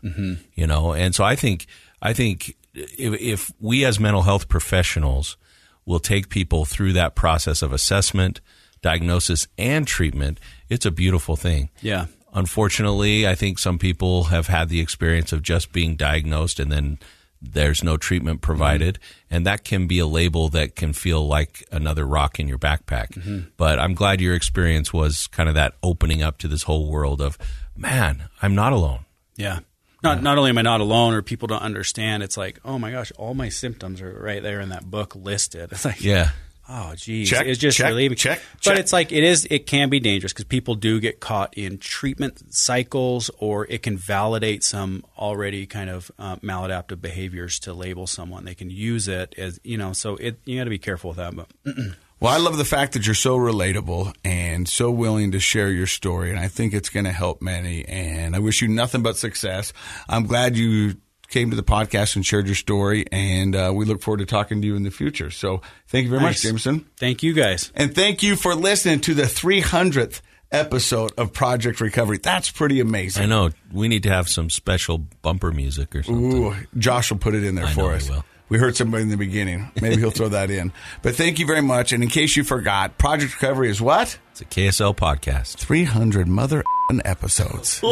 B: You know, and so I think, I think if, if we as mental health professionals will take people through that process of assessment, diagnosis, and treatment, it's a beautiful thing.
D: Yeah.
B: Unfortunately, I think some people have had the experience of just being diagnosed and then there's no treatment provided. Mm-hmm. And that can be a label that can feel like another rock in your backpack. Mm-hmm. But I'm glad your experience was kind of that opening up to this whole world of, man, I'm not alone.
D: Yeah. Not not only am I not alone or people don't understand, it's like, oh my gosh, all my symptoms are right there in that book listed. It's like
B: Yeah.
D: Oh, geez,
A: Check,
D: it's just
A: check,
D: relieving.
A: check,
D: but
A: check.
D: it's like it is. It can be dangerous because people do get caught in treatment cycles, or it can validate some already kind of uh, maladaptive behaviors to label someone. They can use it as you know. So it you got to be careful with that. But
A: Well, I love the fact that you're so relatable and so willing to share your story, and I think it's going to help many. And I wish you nothing but success. I'm glad you came to the podcast and shared your story, and uh, we look forward to talking to you in the future. So, thank you very much, Jameson,
D: thank you guys.
A: and thank you for listening to the 300th episode of Project Recovery. That's pretty amazing.
B: I know. We need to have some special bumper music or something.
A: Ooh, Josh will put it in there
B: I
A: for
B: know he
A: us. We heard somebody in the beginning. Maybe he'll throw that in. But thank you very much. And in case you forgot, Project Recovery is what?
B: It's a KSL podcast.
A: 300 mother episodes.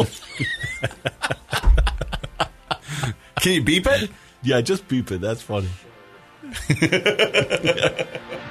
A: Can you beep it?
B: Yeah, just beep it. That's funny.